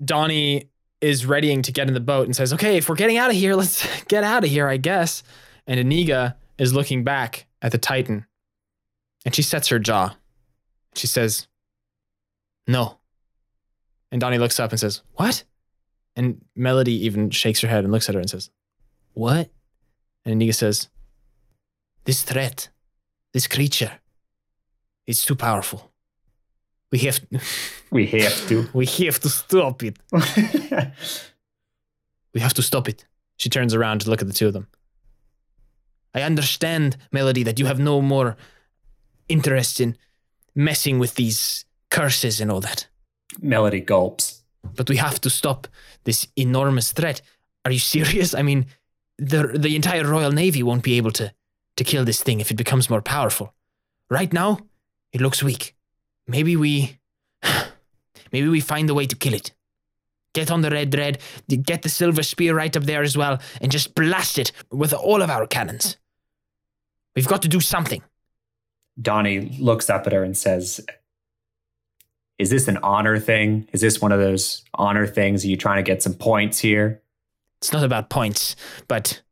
Donnie is readying to get in the boat and says, Okay, if we're getting out of here, let's get out of here, I guess. And Aniga is looking back at the Titan and she sets her jaw. She says, No. And Donnie looks up and says, What? And Melody even shakes her head and looks at her and says, What? And Aniga says, This threat, this creature, is too powerful. We have We have to. we have to stop it. We have to stop it. She turns around to look at the two of them. I understand, Melody, that you have no more interest in messing with these curses and all that. Melody gulps. But we have to stop this enormous threat. Are you serious? I mean, the the entire Royal Navy won't be able to to kill this thing if it becomes more powerful. Right now, It looks weak. Maybe we. Maybe we find a way to kill it. Get on the red dread, get the silver spear right up there as well, and just blast it with all of our cannons. We've got to do something. Donnie looks up at her and says, Is this an honor thing? Is this one of those honor things? Are you trying to get some points here? It's not about points, but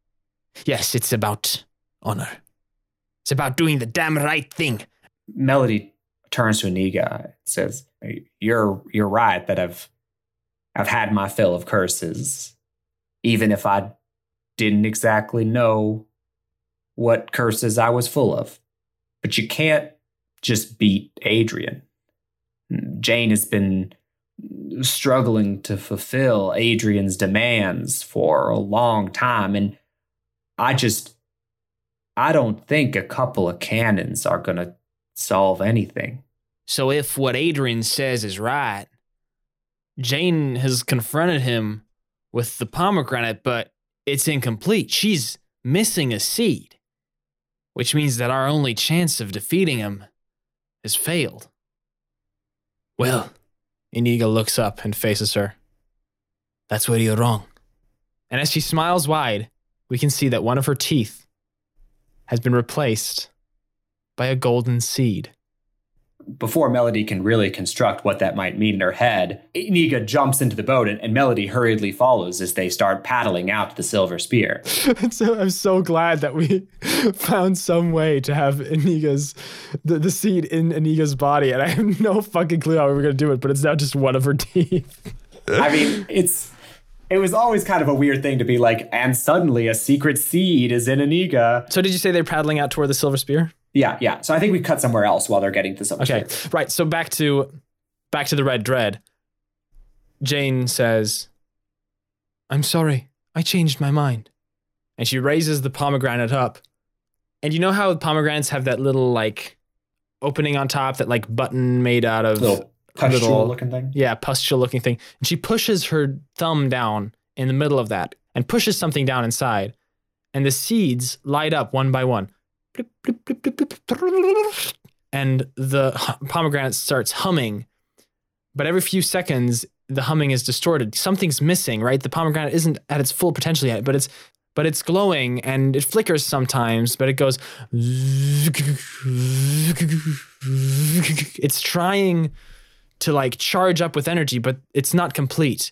yes, it's about honor. It's about doing the damn right thing. Melody turns to Aniga and says, You're you're right that I've I've had my fill of curses. Even if I didn't exactly know what curses I was full of. But you can't just beat Adrian. Jane has been struggling to fulfill Adrian's demands for a long time. And I just, I don't think a couple of cannons are going to solve anything. So if what Adrian says is right, Jane has confronted him with the pomegranate, but it's incomplete. She's missing a seed, which means that our only chance of defeating him has failed. Well, Inigo looks up and faces her. That's where you're wrong. And as she smiles wide, we can see that one of her teeth has been replaced by a golden seed. Before Melody can really construct what that might mean in her head, Iniga jumps into the boat and, and Melody hurriedly follows as they start paddling out to the silver spear. so I'm so glad that we found some way to have Iniga's the, the seed in Iniga's body, and I have no fucking clue how we were gonna do it, but it's now just one of her teeth. I mean, it's it was always kind of a weird thing to be like, and suddenly a secret seed is in Iniga. So did you say they're paddling out toward the silver spear? Yeah, yeah. So I think we cut somewhere else while they're getting to silver Okay, spear. right. So back to back to the red dread. Jane says, "I'm sorry. I changed my mind." And she raises the pomegranate up. And you know how pomegranates have that little like opening on top, that like button made out of Little pustule little- looking thing. yeah, pustule looking thing. And she pushes her thumb down in the middle of that and pushes something down inside. And the seeds light up one by one. And the pomegranate starts humming. But every few seconds, the humming is distorted. Something's missing, right? The pomegranate isn't at its full potential yet, but it's but it's glowing and it flickers sometimes, but it goes it's trying to like charge up with energy, but it's not complete.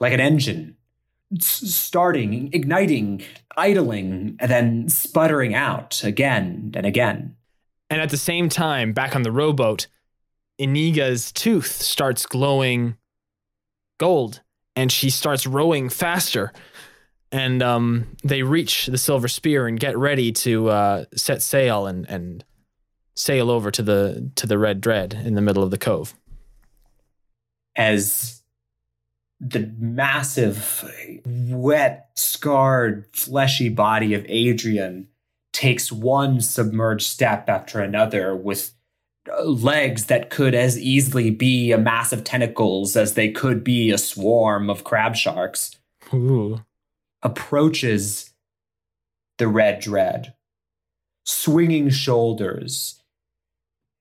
Like an engine. Starting, igniting, idling, and then sputtering out again and again. And at the same time, back on the rowboat, Iniga's tooth starts glowing gold and she starts rowing faster. And um, they reach the silver spear and get ready to uh, set sail and, and sail over to the to the red dread in the middle of the cove. as the massive, wet, scarred, fleshy body of Adrian takes one submerged step after another with uh, legs that could as easily be a mass of tentacles as they could be a swarm of crab sharks, Ooh. approaches the red dread, swinging shoulders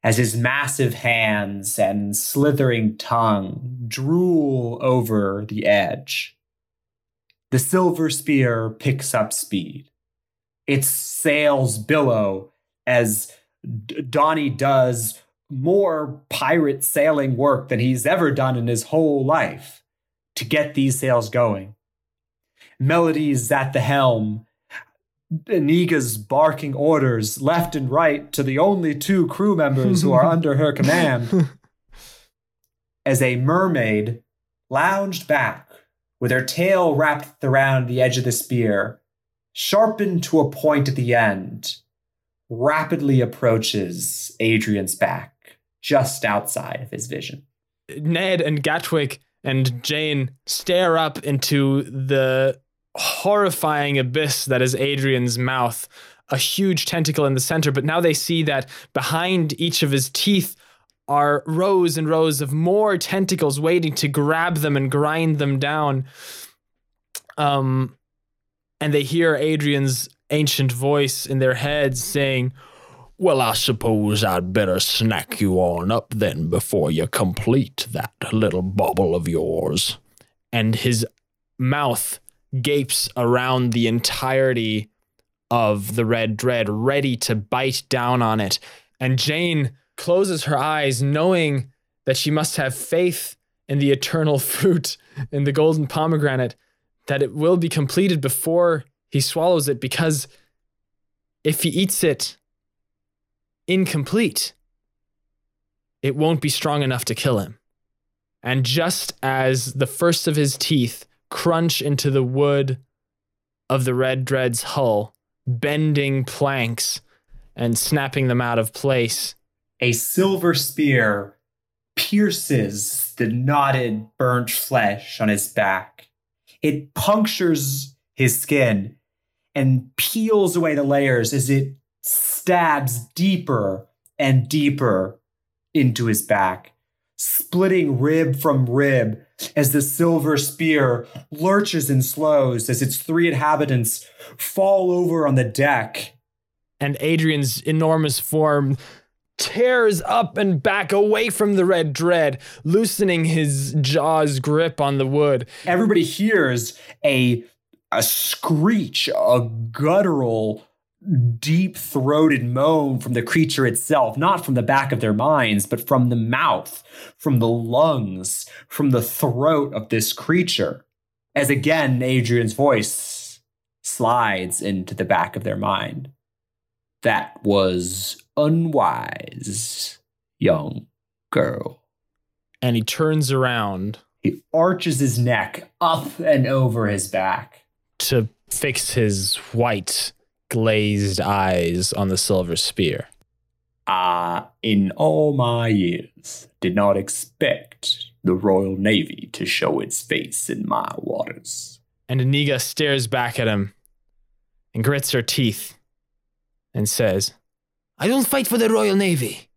as his massive hands and slithering tongue drool over the edge. The silver spear picks up speed. Its sails billow as Donnie does more pirate sailing work than he's ever done in his whole life to get these sails going. Melody's at the helm. Iniga's barking orders left and right to the only two crew members who are under her command. As a mermaid lounged back with her tail wrapped around the edge of the spear, sharpened to a point at the end, rapidly approaches Adrian's back, just outside of his vision. Ned and Gatwick and Jane stare up into the horrifying abyss that is Adrian's mouth, a huge tentacle in the center. But now they see that behind each of his teeth are rows and rows of more tentacles waiting to grab them and grind them down. Um, and they hear Adrian's ancient voice in their heads saying, Well, I suppose I'd better snack you on up then before you complete that little bubble of yours. and his mouth gapes around the entirety of the red dread, ready to bite down on it. And Jane closes her eyes, knowing that she must have faith in the eternal fruit, in the golden pomegranate, that it will be completed before he swallows it, because if he eats it incomplete, it won't be strong enough to kill him. And just as the first of his teeth crunch into the wood of the red dread's hull, bending planks and snapping them out of place, A silver spear pierces the knotted, burnt flesh on his back. It punctures his skin and peels away the layers as it stabs deeper and deeper into his back, splitting rib from rib as the silver spear lurches and slows as its three inhabitants fall over on the deck. and Adrian's enormous form tears up and back away from the red dread, loosening his jaw's grip on the wood. everybody hears a a screech, a guttural, deep throated moan from the creature itself, not from the back of their minds, but from the mouth, from the lungs, from the throat of this creature. As again, Adrian's voice slides into the back of their mind. That was unwise, young girl. And he turns around He arches his neck up and over his back. to fix his white, glazed eyes on the silver spear. I, in all my years, did not expect the Royal Navy to show its face in my waters. And Aniga stares back at him and grits her teeth and says, I don't fight for the Royal Navy.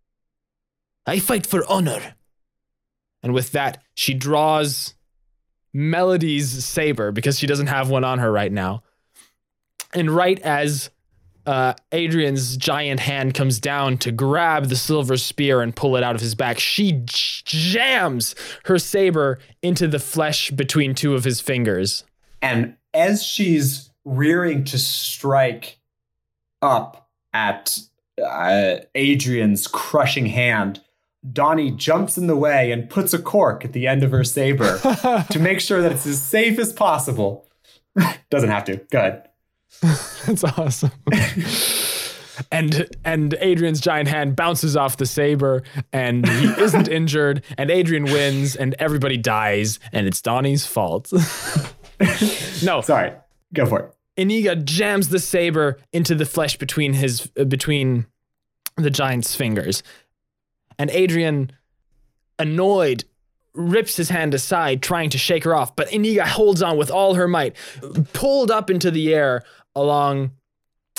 I fight for honor. and with that, she draws Melody's saber because she doesn't have one on her right now. And right as uh, Adrian's giant hand comes down to grab the silver spear and pull it out of his back, she j- jams her saber into the flesh between two of his fingers. And as she's rearing to strike up at uh, Adrian's crushing hand, Donnie jumps in the way and puts a cork at the end of her saber to make sure that it's as safe as possible. Doesn't have to. Go ahead. That's awesome. and and Adrian's giant hand bounces off the saber and he isn't injured and Adrian wins and everybody dies and it's Donnie's fault. no, Sorry. Go for it. Iniga jams the saber into the flesh between his uh, between the giant's fingers. And Adrian annoyed rips his hand aside trying to shake her off, but Iniga holds on with all her might, pulled up into the air along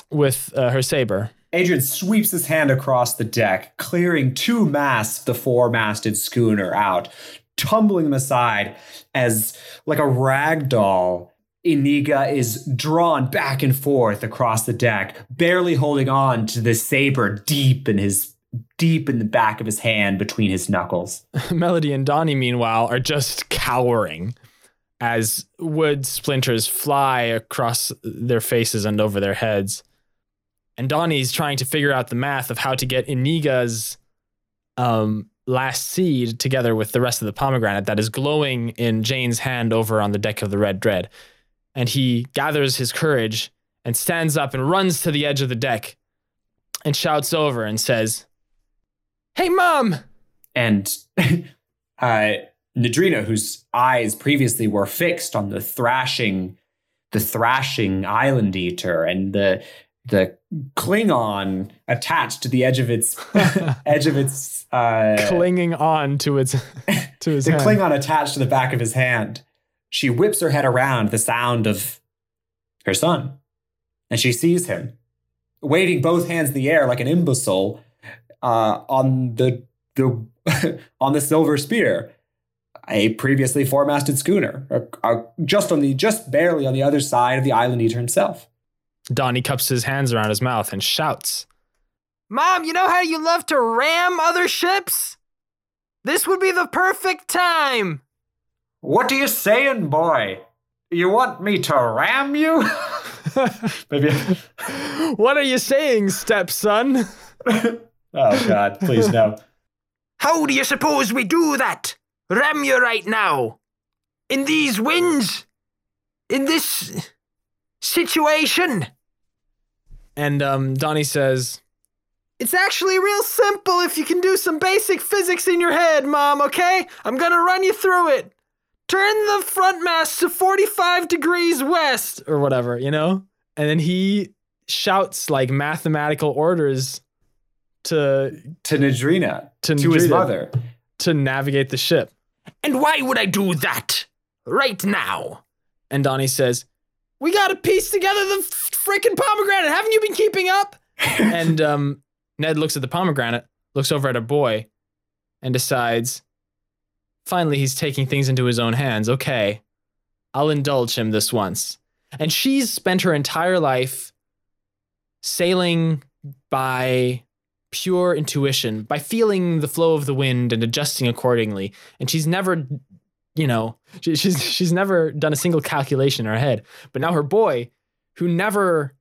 with uh, her saber. Adrian sweeps his hand across the deck, clearing two masts the four masted schooner out, tumbling them aside as, like a rag doll, Iniga is drawn back and forth across the deck, barely holding on to the saber deep in his deep in the back of his hand between his knuckles. Melody and Donnie, meanwhile, are just cowering as wood splinters fly across their faces and over their heads. And Donnie's trying to figure out the math of how to get Iniga's um, last seed together with the rest of the pomegranate that is glowing in Jane's hand over on the deck of the Red Dread. And he gathers his courage and stands up and runs to the edge of the deck and shouts over and says, Hey, Mom! and uh, Nadrina, whose eyes previously were fixed on the thrashing, the thrashing island eater, and the the Klingon attached to the edge of its edge of its uh, clinging on to its to his the hand. Klingon attached to the back of his hand. She whips her head around the sound of her son, and she sees him waving both hands in the air like an imbecile uh, on the the on the silver spear, a previously four-masted schooner, uh, uh, just on the just barely on the other side of the island eater himself. Donnie cups his hands around his mouth and shouts, Mom, you know how you love to ram other ships? This would be the perfect time. What are you saying, boy? You want me to ram you? Maybe. What are you saying, stepson? Oh God! Please no. How do you suppose we do that? Ram you right now. In these winds? In this situation? And um, Donnie says, It's actually real simple if you can do some basic physics in your head, Mom, okay? I'm gonna run you through it. Turn the front mast to 45 degrees west, or whatever, you know? And then he shouts like mathematical orders to To Nadrina, To to, his mother. to navigate the ship. And why would I do that right now? And Donnie says, We gotta piece together the freaking pomegranate. Haven't you been keeping up? and um, Ned looks at the pomegranate, looks over at a boy, and decides, finally, he's taking things into his own hands. Okay, I'll indulge him this once. And she's spent her entire life sailing by pure intuition, by feeling the flow of the wind and adjusting accordingly. And she's never, you know, she, she's she's never done a single calculation in her head. But now her boy, who never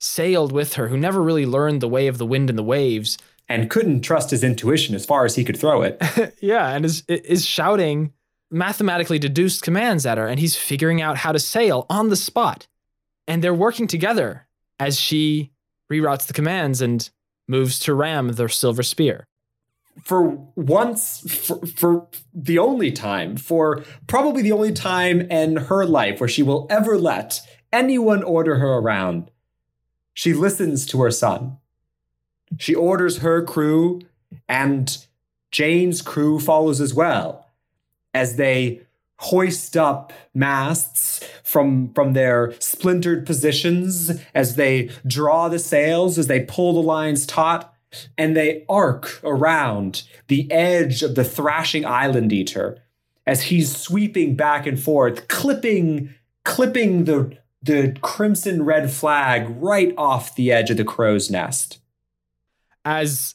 sailed with her, who never really learned the way of the wind and the waves, and couldn't trust his intuition as far as he could throw it. yeah, and is is shouting mathematically deduced commands at her, and he's figuring out how to sail on the spot. And they're working together as she reroutes the commands and moves to ram the silver spear. For once, for, for the only time, for probably the only time in her life where she will ever let anyone order her around, she listens to her son. She orders her crew, and Jane's crew follows as well as they hoist up masts from from their splintered positions as they draw the sails as they pull the lines taut and they arc around the edge of the thrashing island eater as he's sweeping back and forth clipping clipping the the crimson red flag right off the edge of the crow's nest. As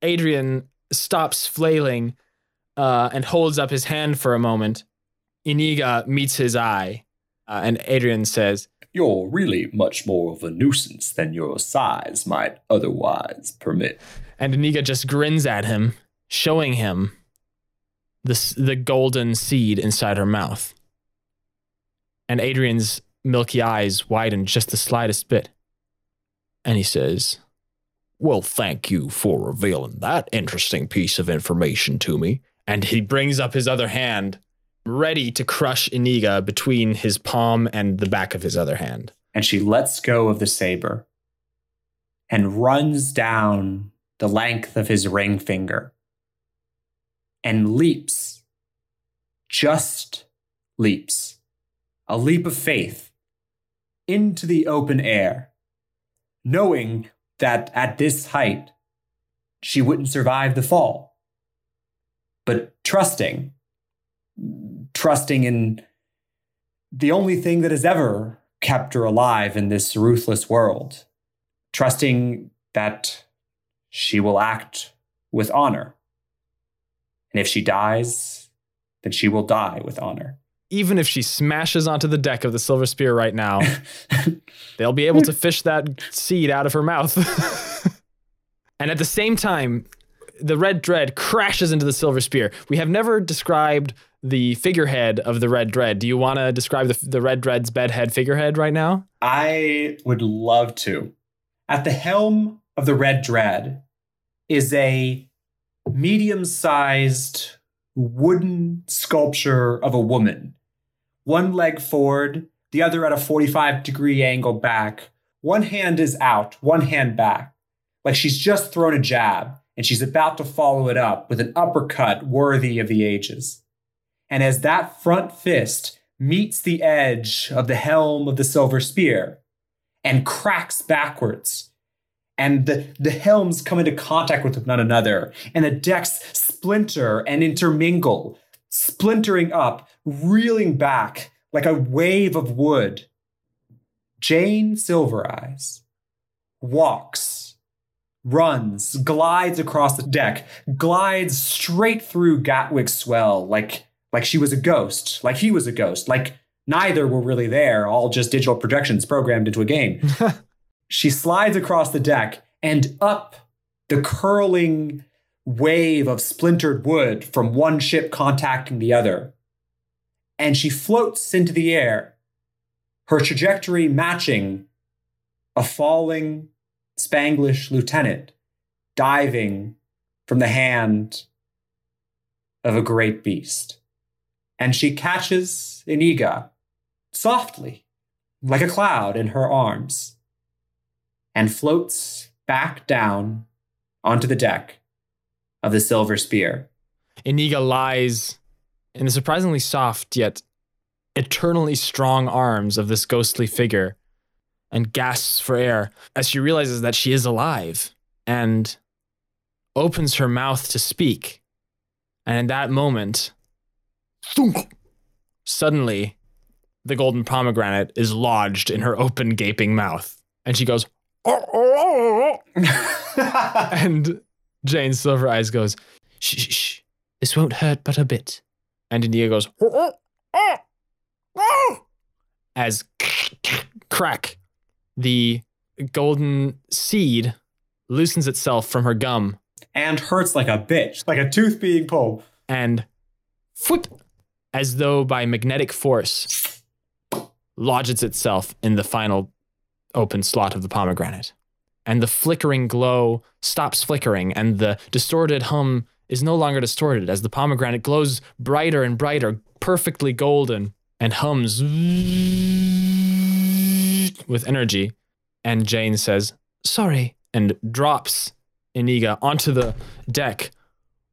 Adrian stops flailing uh, and holds up his hand for a moment, Iniga meets his eye, uh, and Adrian says, You're really much more of a nuisance than your size might otherwise permit. and Iniga just grins at him, showing him the the golden seed inside her mouth. And Adrian's milky eyes widen just the slightest bit, and he says, Well, thank you for revealing that interesting piece of information to me. and he brings up his other hand, ready to crush Iniga between his palm and the back of his other hand. And she lets go of the saber and runs down the length of his ring finger and leaps, just leaps, a leap of faith into the open air, knowing that at this height she wouldn't survive the fall, but trusting, trusting in the only thing that has ever kept her alive in this ruthless world, trusting that she will act with honor. And if she dies, then she will die with honor. Even if she smashes onto the deck of the silver spear right now, they'll be able to fish that seed out of her mouth. and at the same time, the red dread crashes into the silver spear. We have never described the figurehead of the red dread. Do you want to describe the, the red dread's bedhead figurehead right now? I would love to. At the helm of the Red Dread is a medium sized wooden sculpture of a woman. One leg forward, the other at a 45 degree angle back. One hand is out, one hand back. Like she's just thrown a jab and she's about to follow it up with an uppercut worthy of the ages. And as that front fist meets the edge of the helm of the silver spear and cracks backwards, and the, the helms come into contact with one another, and the decks splinter and intermingle, splintering up, reeling back like a wave of wood. Jane Silvereyes walks runs, glides across the deck, glides straight through Gatwick's swell like like she was a ghost, like he was a ghost, like neither were really there, all just digital projections programmed into a game. she slides across the deck and up the curling wave of splintered wood from one ship contacting the other. And she floats into the air, her trajectory matching a falling Spanglish lieutenant diving from the hand of a great beast. And she catches Iniga softly, like a cloud in her arms, and floats back down onto the deck of the silver spear. Iniga lies in the surprisingly soft yet eternally strong arms of this ghostly figure and gasps for air as she realizes that she is alive and opens her mouth to speak. And in that moment, thunk, suddenly the golden pomegranate is lodged in her open, gaping mouth. And she goes, "Oh, oh, oh." oh, oh. and Jane Silver Eyes goes, shh, shh, shh, this won't hurt but a bit. And Iniga goes, "Oh, oh, oh, oh," as crack, the golden seed loosens itself from her gum and hurts like a bitch, like a tooth being pulled. and whoop, as though by magnetic force, lodges itself in the final open slot of the pomegranate. And the flickering glow stops flickering, and the distorted hum is no longer distorted as the pomegranate glows brighter and brighter, perfectly golden, and hums with energy. And Jane says, Sorry, and drops Iniga onto the deck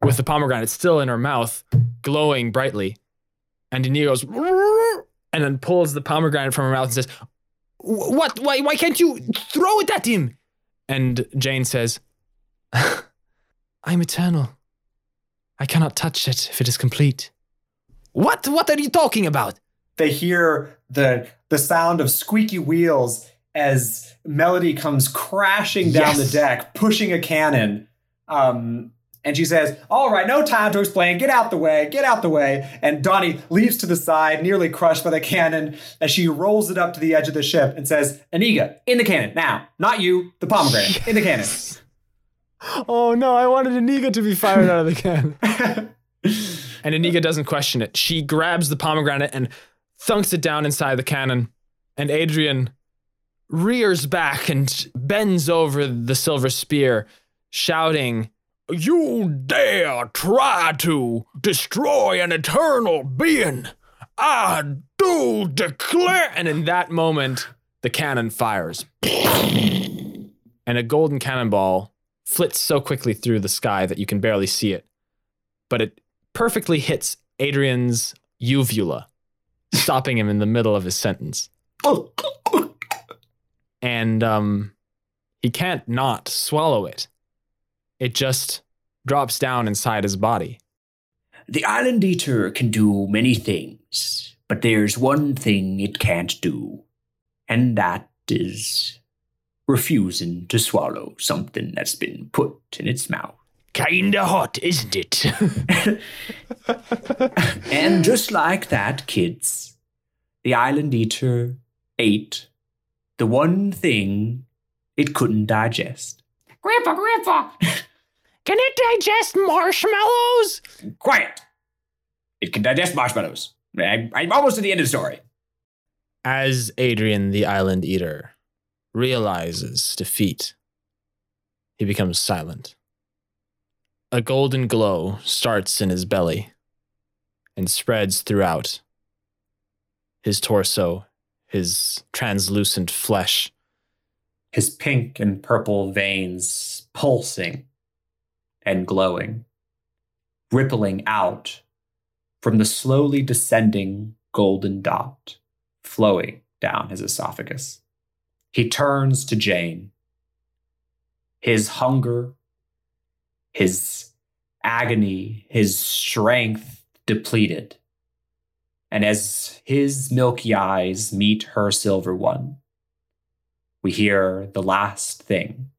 with the pomegranate still in her mouth, glowing brightly. And Iniga goes, and then pulls the pomegranate from her mouth and says, What? Why, why can't you throw it at him? And Jane says, I'm eternal. I cannot touch it if it is complete. What? What are you talking about? They hear the the sound of squeaky wheels as Melody comes crashing down Yes. the deck, pushing a cannon. Um, and she says, All right, no time to explain. Get out the way, get out the way. And Donnie leaps to the side, nearly crushed by the cannon, as she rolls it up to the edge of the ship and says, Iniga, in the cannon. Now, not you, the pomegranate, in the cannon. Oh no, I wanted Iniga to be fired out of the cannon. and Iniga doesn't question it. She grabs the pomegranate and thunks it down inside the cannon. And Adrian rears back and bends over the silver spear, shouting, You dare try to destroy an eternal being. I do declare. and in that moment, the cannon fires. and a golden cannonball flits so quickly through the sky that you can barely see it. But it perfectly hits Adrian's uvula, stopping him in the middle of his sentence. And um, he can't not swallow it. It just drops down inside his body. The Island Eater can do many things, but there's one thing it can't do, and that is refusing to swallow something that's been put in its mouth. Kinda hot, isn't it? And just like that, kids, the Island Eater ate the one thing it couldn't digest. Grandpa, Grandpa! Can it digest marshmallows? Quiet! It can digest marshmallows. I, I'm almost at the end of the story. As Adrian the Island Eater realizes defeat, he becomes silent. A golden glow starts in his belly and spreads throughout his torso, his translucent flesh. His pink and purple veins pulsing and glowing, rippling out from the slowly descending golden dot flowing down his esophagus. He turns to Jane. His hunger, his agony, his strength depleted. And as his milky eyes meet her silver one, we hear the last thing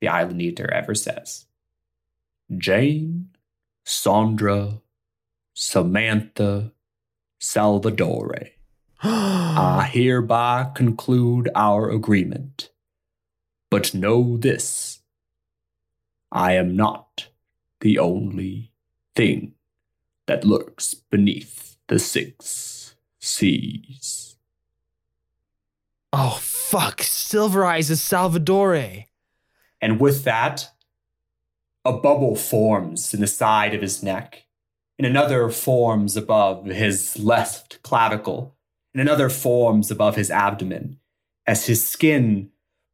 the Island Eater ever says. Jane, Sandra, Samantha, Salvador. I hereby conclude our agreement. But know this I am not the only thing that lurks beneath the six seas. oh fuck! Silver Eyes is Salvador. And with that, a bubble forms in the side of his neck, and another forms above his left clavicle, and another forms above his abdomen as his skin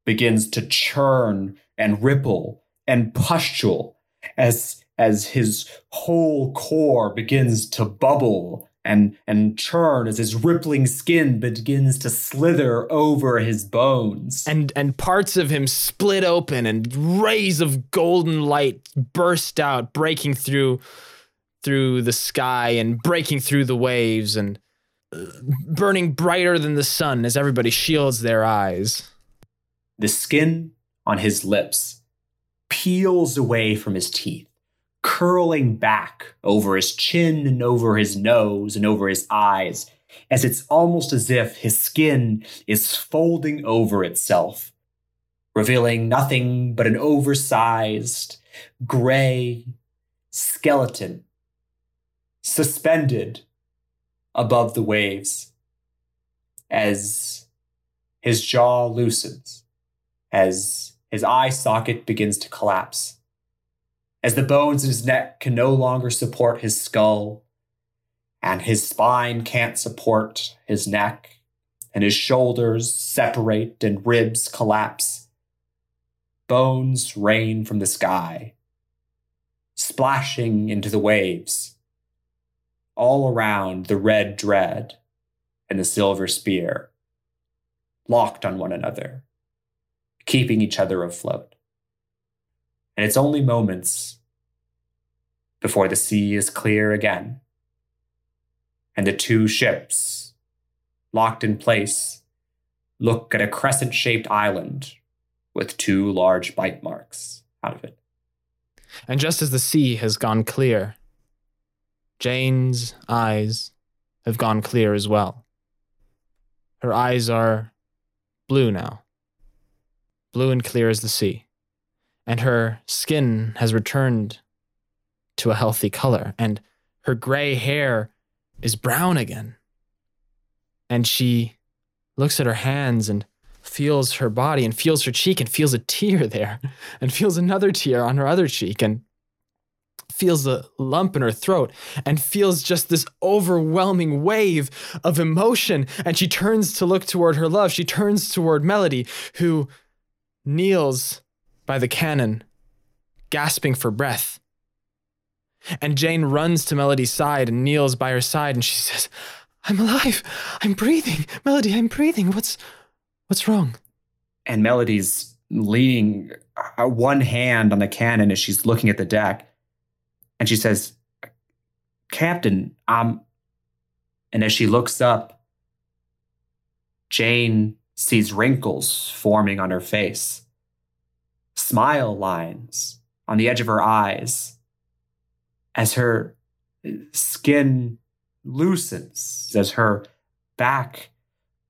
begins to churn and ripple and pustule as as his whole core begins to bubble and and churn as his rippling skin begins to slither over his bones. And and parts of him split open and rays of golden light burst out breaking through through the sky and breaking through the waves and uh, burning brighter than the sun as everybody shields their eyes. The skin on his lips peels away from his teeth curling back over his chin and over his nose and over his eyes as it's almost as if his skin is folding over itself, revealing nothing but an oversized, gray skeleton suspended above the waves as his jaw loosens, as his eye socket begins to collapse as the bones in his neck can no longer support his skull, and his spine can't support his neck, and his shoulders separate and ribs collapse. Bones rain from the sky, splashing into the waves, all around the red dread and the silver spear, locked on one another, keeping each other afloat and it's only moments before the sea is clear again, and the two ships, locked in place, look at a crescent shaped island with two large bite marks out of it. and just as the sea has gone clear jane's eyes have gone clear as well her eyes are blue now blue and clear as the sea and her skin has returned to a healthy color, and her gray hair is brown again. And she looks at her hands and feels her body and feels her cheek and feels a tear there and feels another tear on her other cheek and feels a lump in her throat and feels just this overwhelming wave of emotion and she turns to look toward her love she turns toward melody who kneels by the cannon, gasping for breath. And Jane runs to Melody's side and kneels by her side and she says, I'm alive. I'm breathing. Melody, I'm breathing. What's what's wrong? And Melody's leaning uh, one hand on the cannon as she's looking at the deck. And she says, Captain, um, and as she looks up, Jane sees wrinkles forming on her face smile lines on the edge of her eyes as her skin loosens, as her back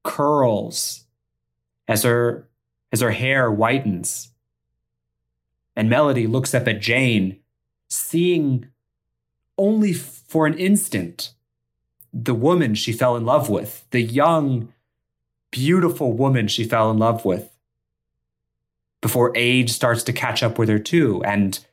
curls, as her as her hair whitens. And Melody looks up at Jane, seeing only for an instant the woman she fell in love with, the young, beautiful woman she fell in love with before age starts to catch up with her too. And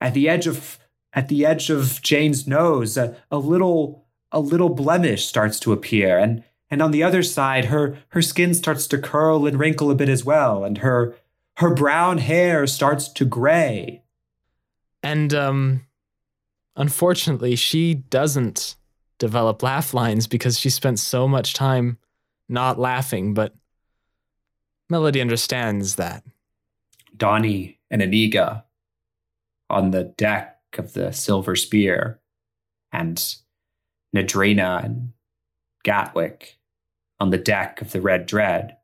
at the edge of at the edge of Jane's nose, a, a little a little blemish starts to appear, and and on the other side, her her skin starts to curl and wrinkle a bit as well, and her her brown hair starts to gray. And um unfortunately, she doesn't develop laugh lines because she spent so much time not laughing, but Melody understands that. Donnie and Iniga on the deck of the Silver Spear, and Nadrina and Gatwick on the deck of the Red Dread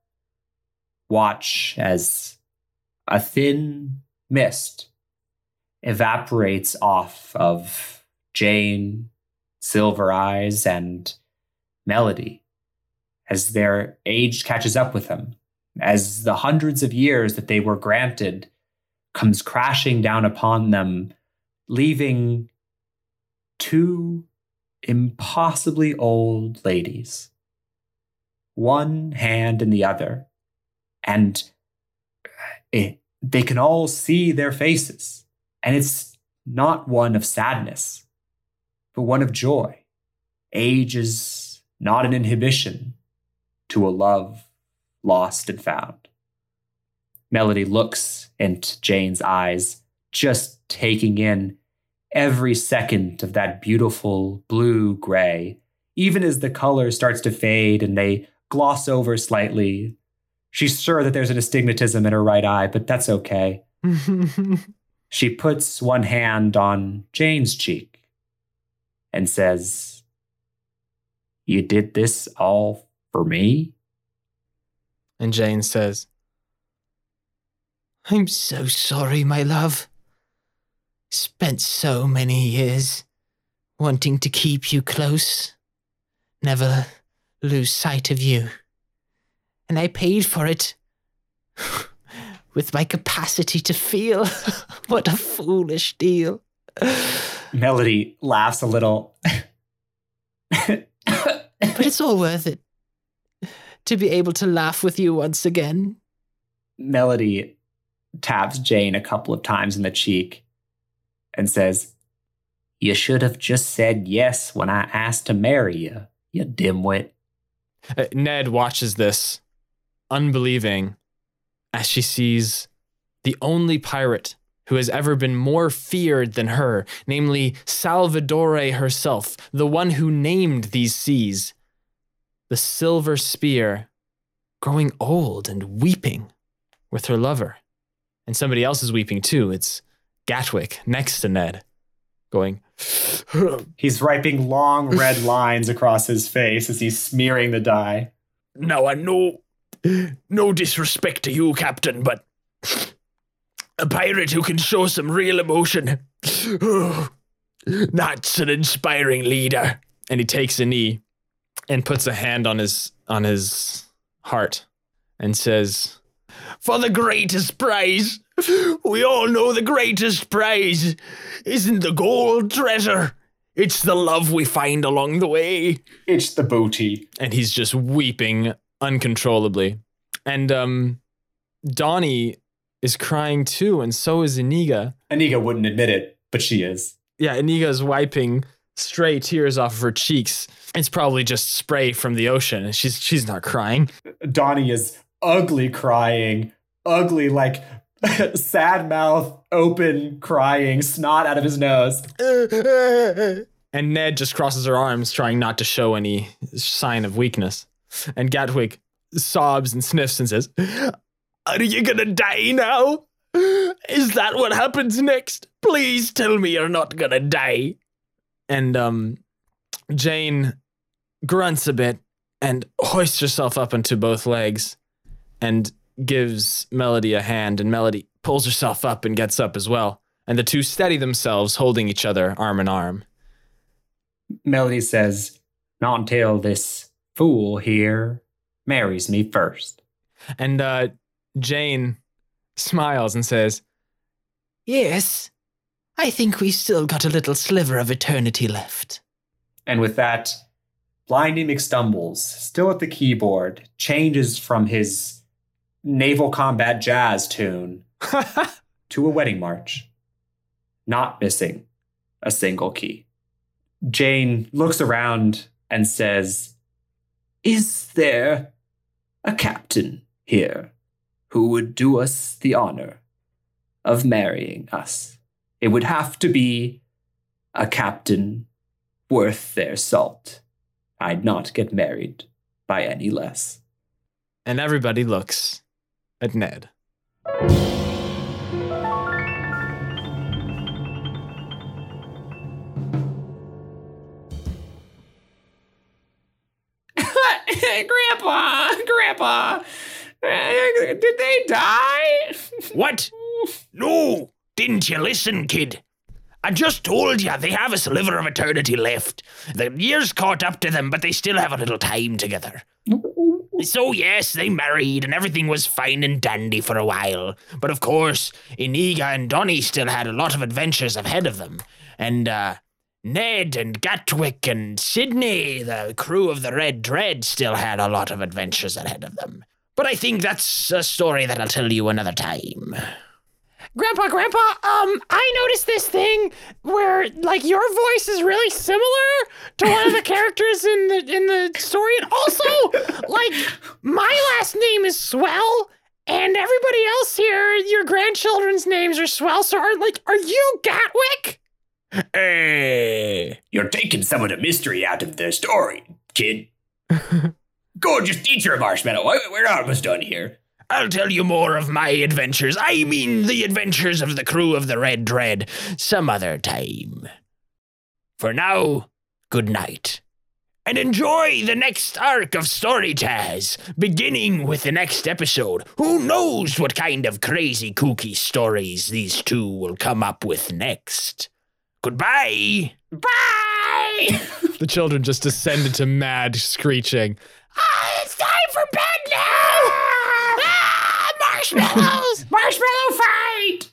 watch as a thin mist evaporates off of Jane, Silver Eyes, and Melody as their age catches up with them, as the hundreds of years that they were granted comes crashing down upon them, leaving two impossibly old ladies, one hand in the other, and it, they can all see their faces. And it's not one of sadness, but one of joy. Age is not an inhibition to a love lost and found. Melody looks into Jane's eyes, just taking in every second of that beautiful blue gray, even as the color starts to fade and they gloss over slightly. She's sure that there's an astigmatism in her right eye, but that's okay. she puts one hand on Jane's cheek and says, You did this all for me? And Jane says, I'm so sorry, my love. Spent so many years wanting to keep you close, never lose sight of you. And I paid for it with my capacity to feel. what a foolish deal. Melody laughs a little. but it's all worth it to be able to laugh with you once again. Melody taps Jane a couple of times in the cheek and says, You should have just said yes when I asked to marry you, you dimwit. Uh, Ned watches this, unbelieving, as she sees the only pirate who has ever been more feared than her, namely Salvador herself, the one who named these seas, the silver spear, growing old and weeping with her lover. And somebody else is weeping too. It's Gatwick next to Ned, going. He's wiping long red lines across his face as he's smearing the dye. Now, I know, no disrespect to you, Captain, but a pirate who can show some real emotion. That's an inspiring leader. And he takes a knee and puts a hand on his on his heart and says, For the greatest prize. We all know the greatest prize isn't the gold treasure. It's the love we find along the way. It's the booty. and he's just weeping uncontrollably. And um Donnie is crying too, and so is Iniga. Aniga wouldn't admit it, but she is. Yeah, Iniga is wiping stray tears off of her cheeks. It's probably just spray from the ocean, and she's she's not crying. Donnie is ugly crying, ugly, like sad mouth, open crying, snot out of his nose. And Ned just crosses her arms, trying not to show any sign of weakness. And Gatwick sobs and sniffs and says, Are you gonna die now? Is that what happens next? Please tell me you're not gonna die. And um, Jane grunts a bit and hoists herself up onto both legs and gives Melody a hand, and Melody pulls herself up and gets up as well. And the two steady themselves, holding each other arm in arm. Melody says, Not until this fool here marries me first. And uh, Jane smiles and says, Yes, I think we still got a little sliver of eternity left. And with that, Blindy McStumbles, still at the keyboard, changes from his naval combat jazz tune to a wedding march, not missing a single key. Jane looks around and says, Is there a captain here who would do us the honor of marrying us? It would have to be a captain worth their salt. I'd not get married by any less. and everybody looks at Ned. Grandpa, Grandpa, did they die? What? No, didn't you listen, kid? I just told you they have a sliver of eternity left. The years caught up to them, but they still have a little time together. So, yes, they married and everything was fine and dandy for a while. But of course, Iniga and Donnie still had a lot of adventures ahead of them. And, uh, Ned and Gatwick and Sydney, the crew of the Red Dread, still had a lot of adventures ahead of them. But I think that's a story that I'll tell you another time. Grandpa, Grandpa, um, I noticed this thing where like your voice is really similar to one of the characters in the in the story, and also like my last name is Swell, and everybody else here, your grandchildren's names are Swell. So are like, are you Gatwick? Hey, You're taking some of the mystery out of the story, kid. Gorgeous teacher, just marshmallow. We're almost done here. I'll tell you more of my adventures. I mean, the adventures of the crew of the Red Dread some other time. For now, good night. And enjoy the next arc of Story Jazz, beginning with the next episode. Who knows what kind of crazy kooky stories these two will come up with next? Goodbye! Bye! The children just descend into mad screeching. Ah, it's time for bed now! Marshmallows! Marshmallow fight!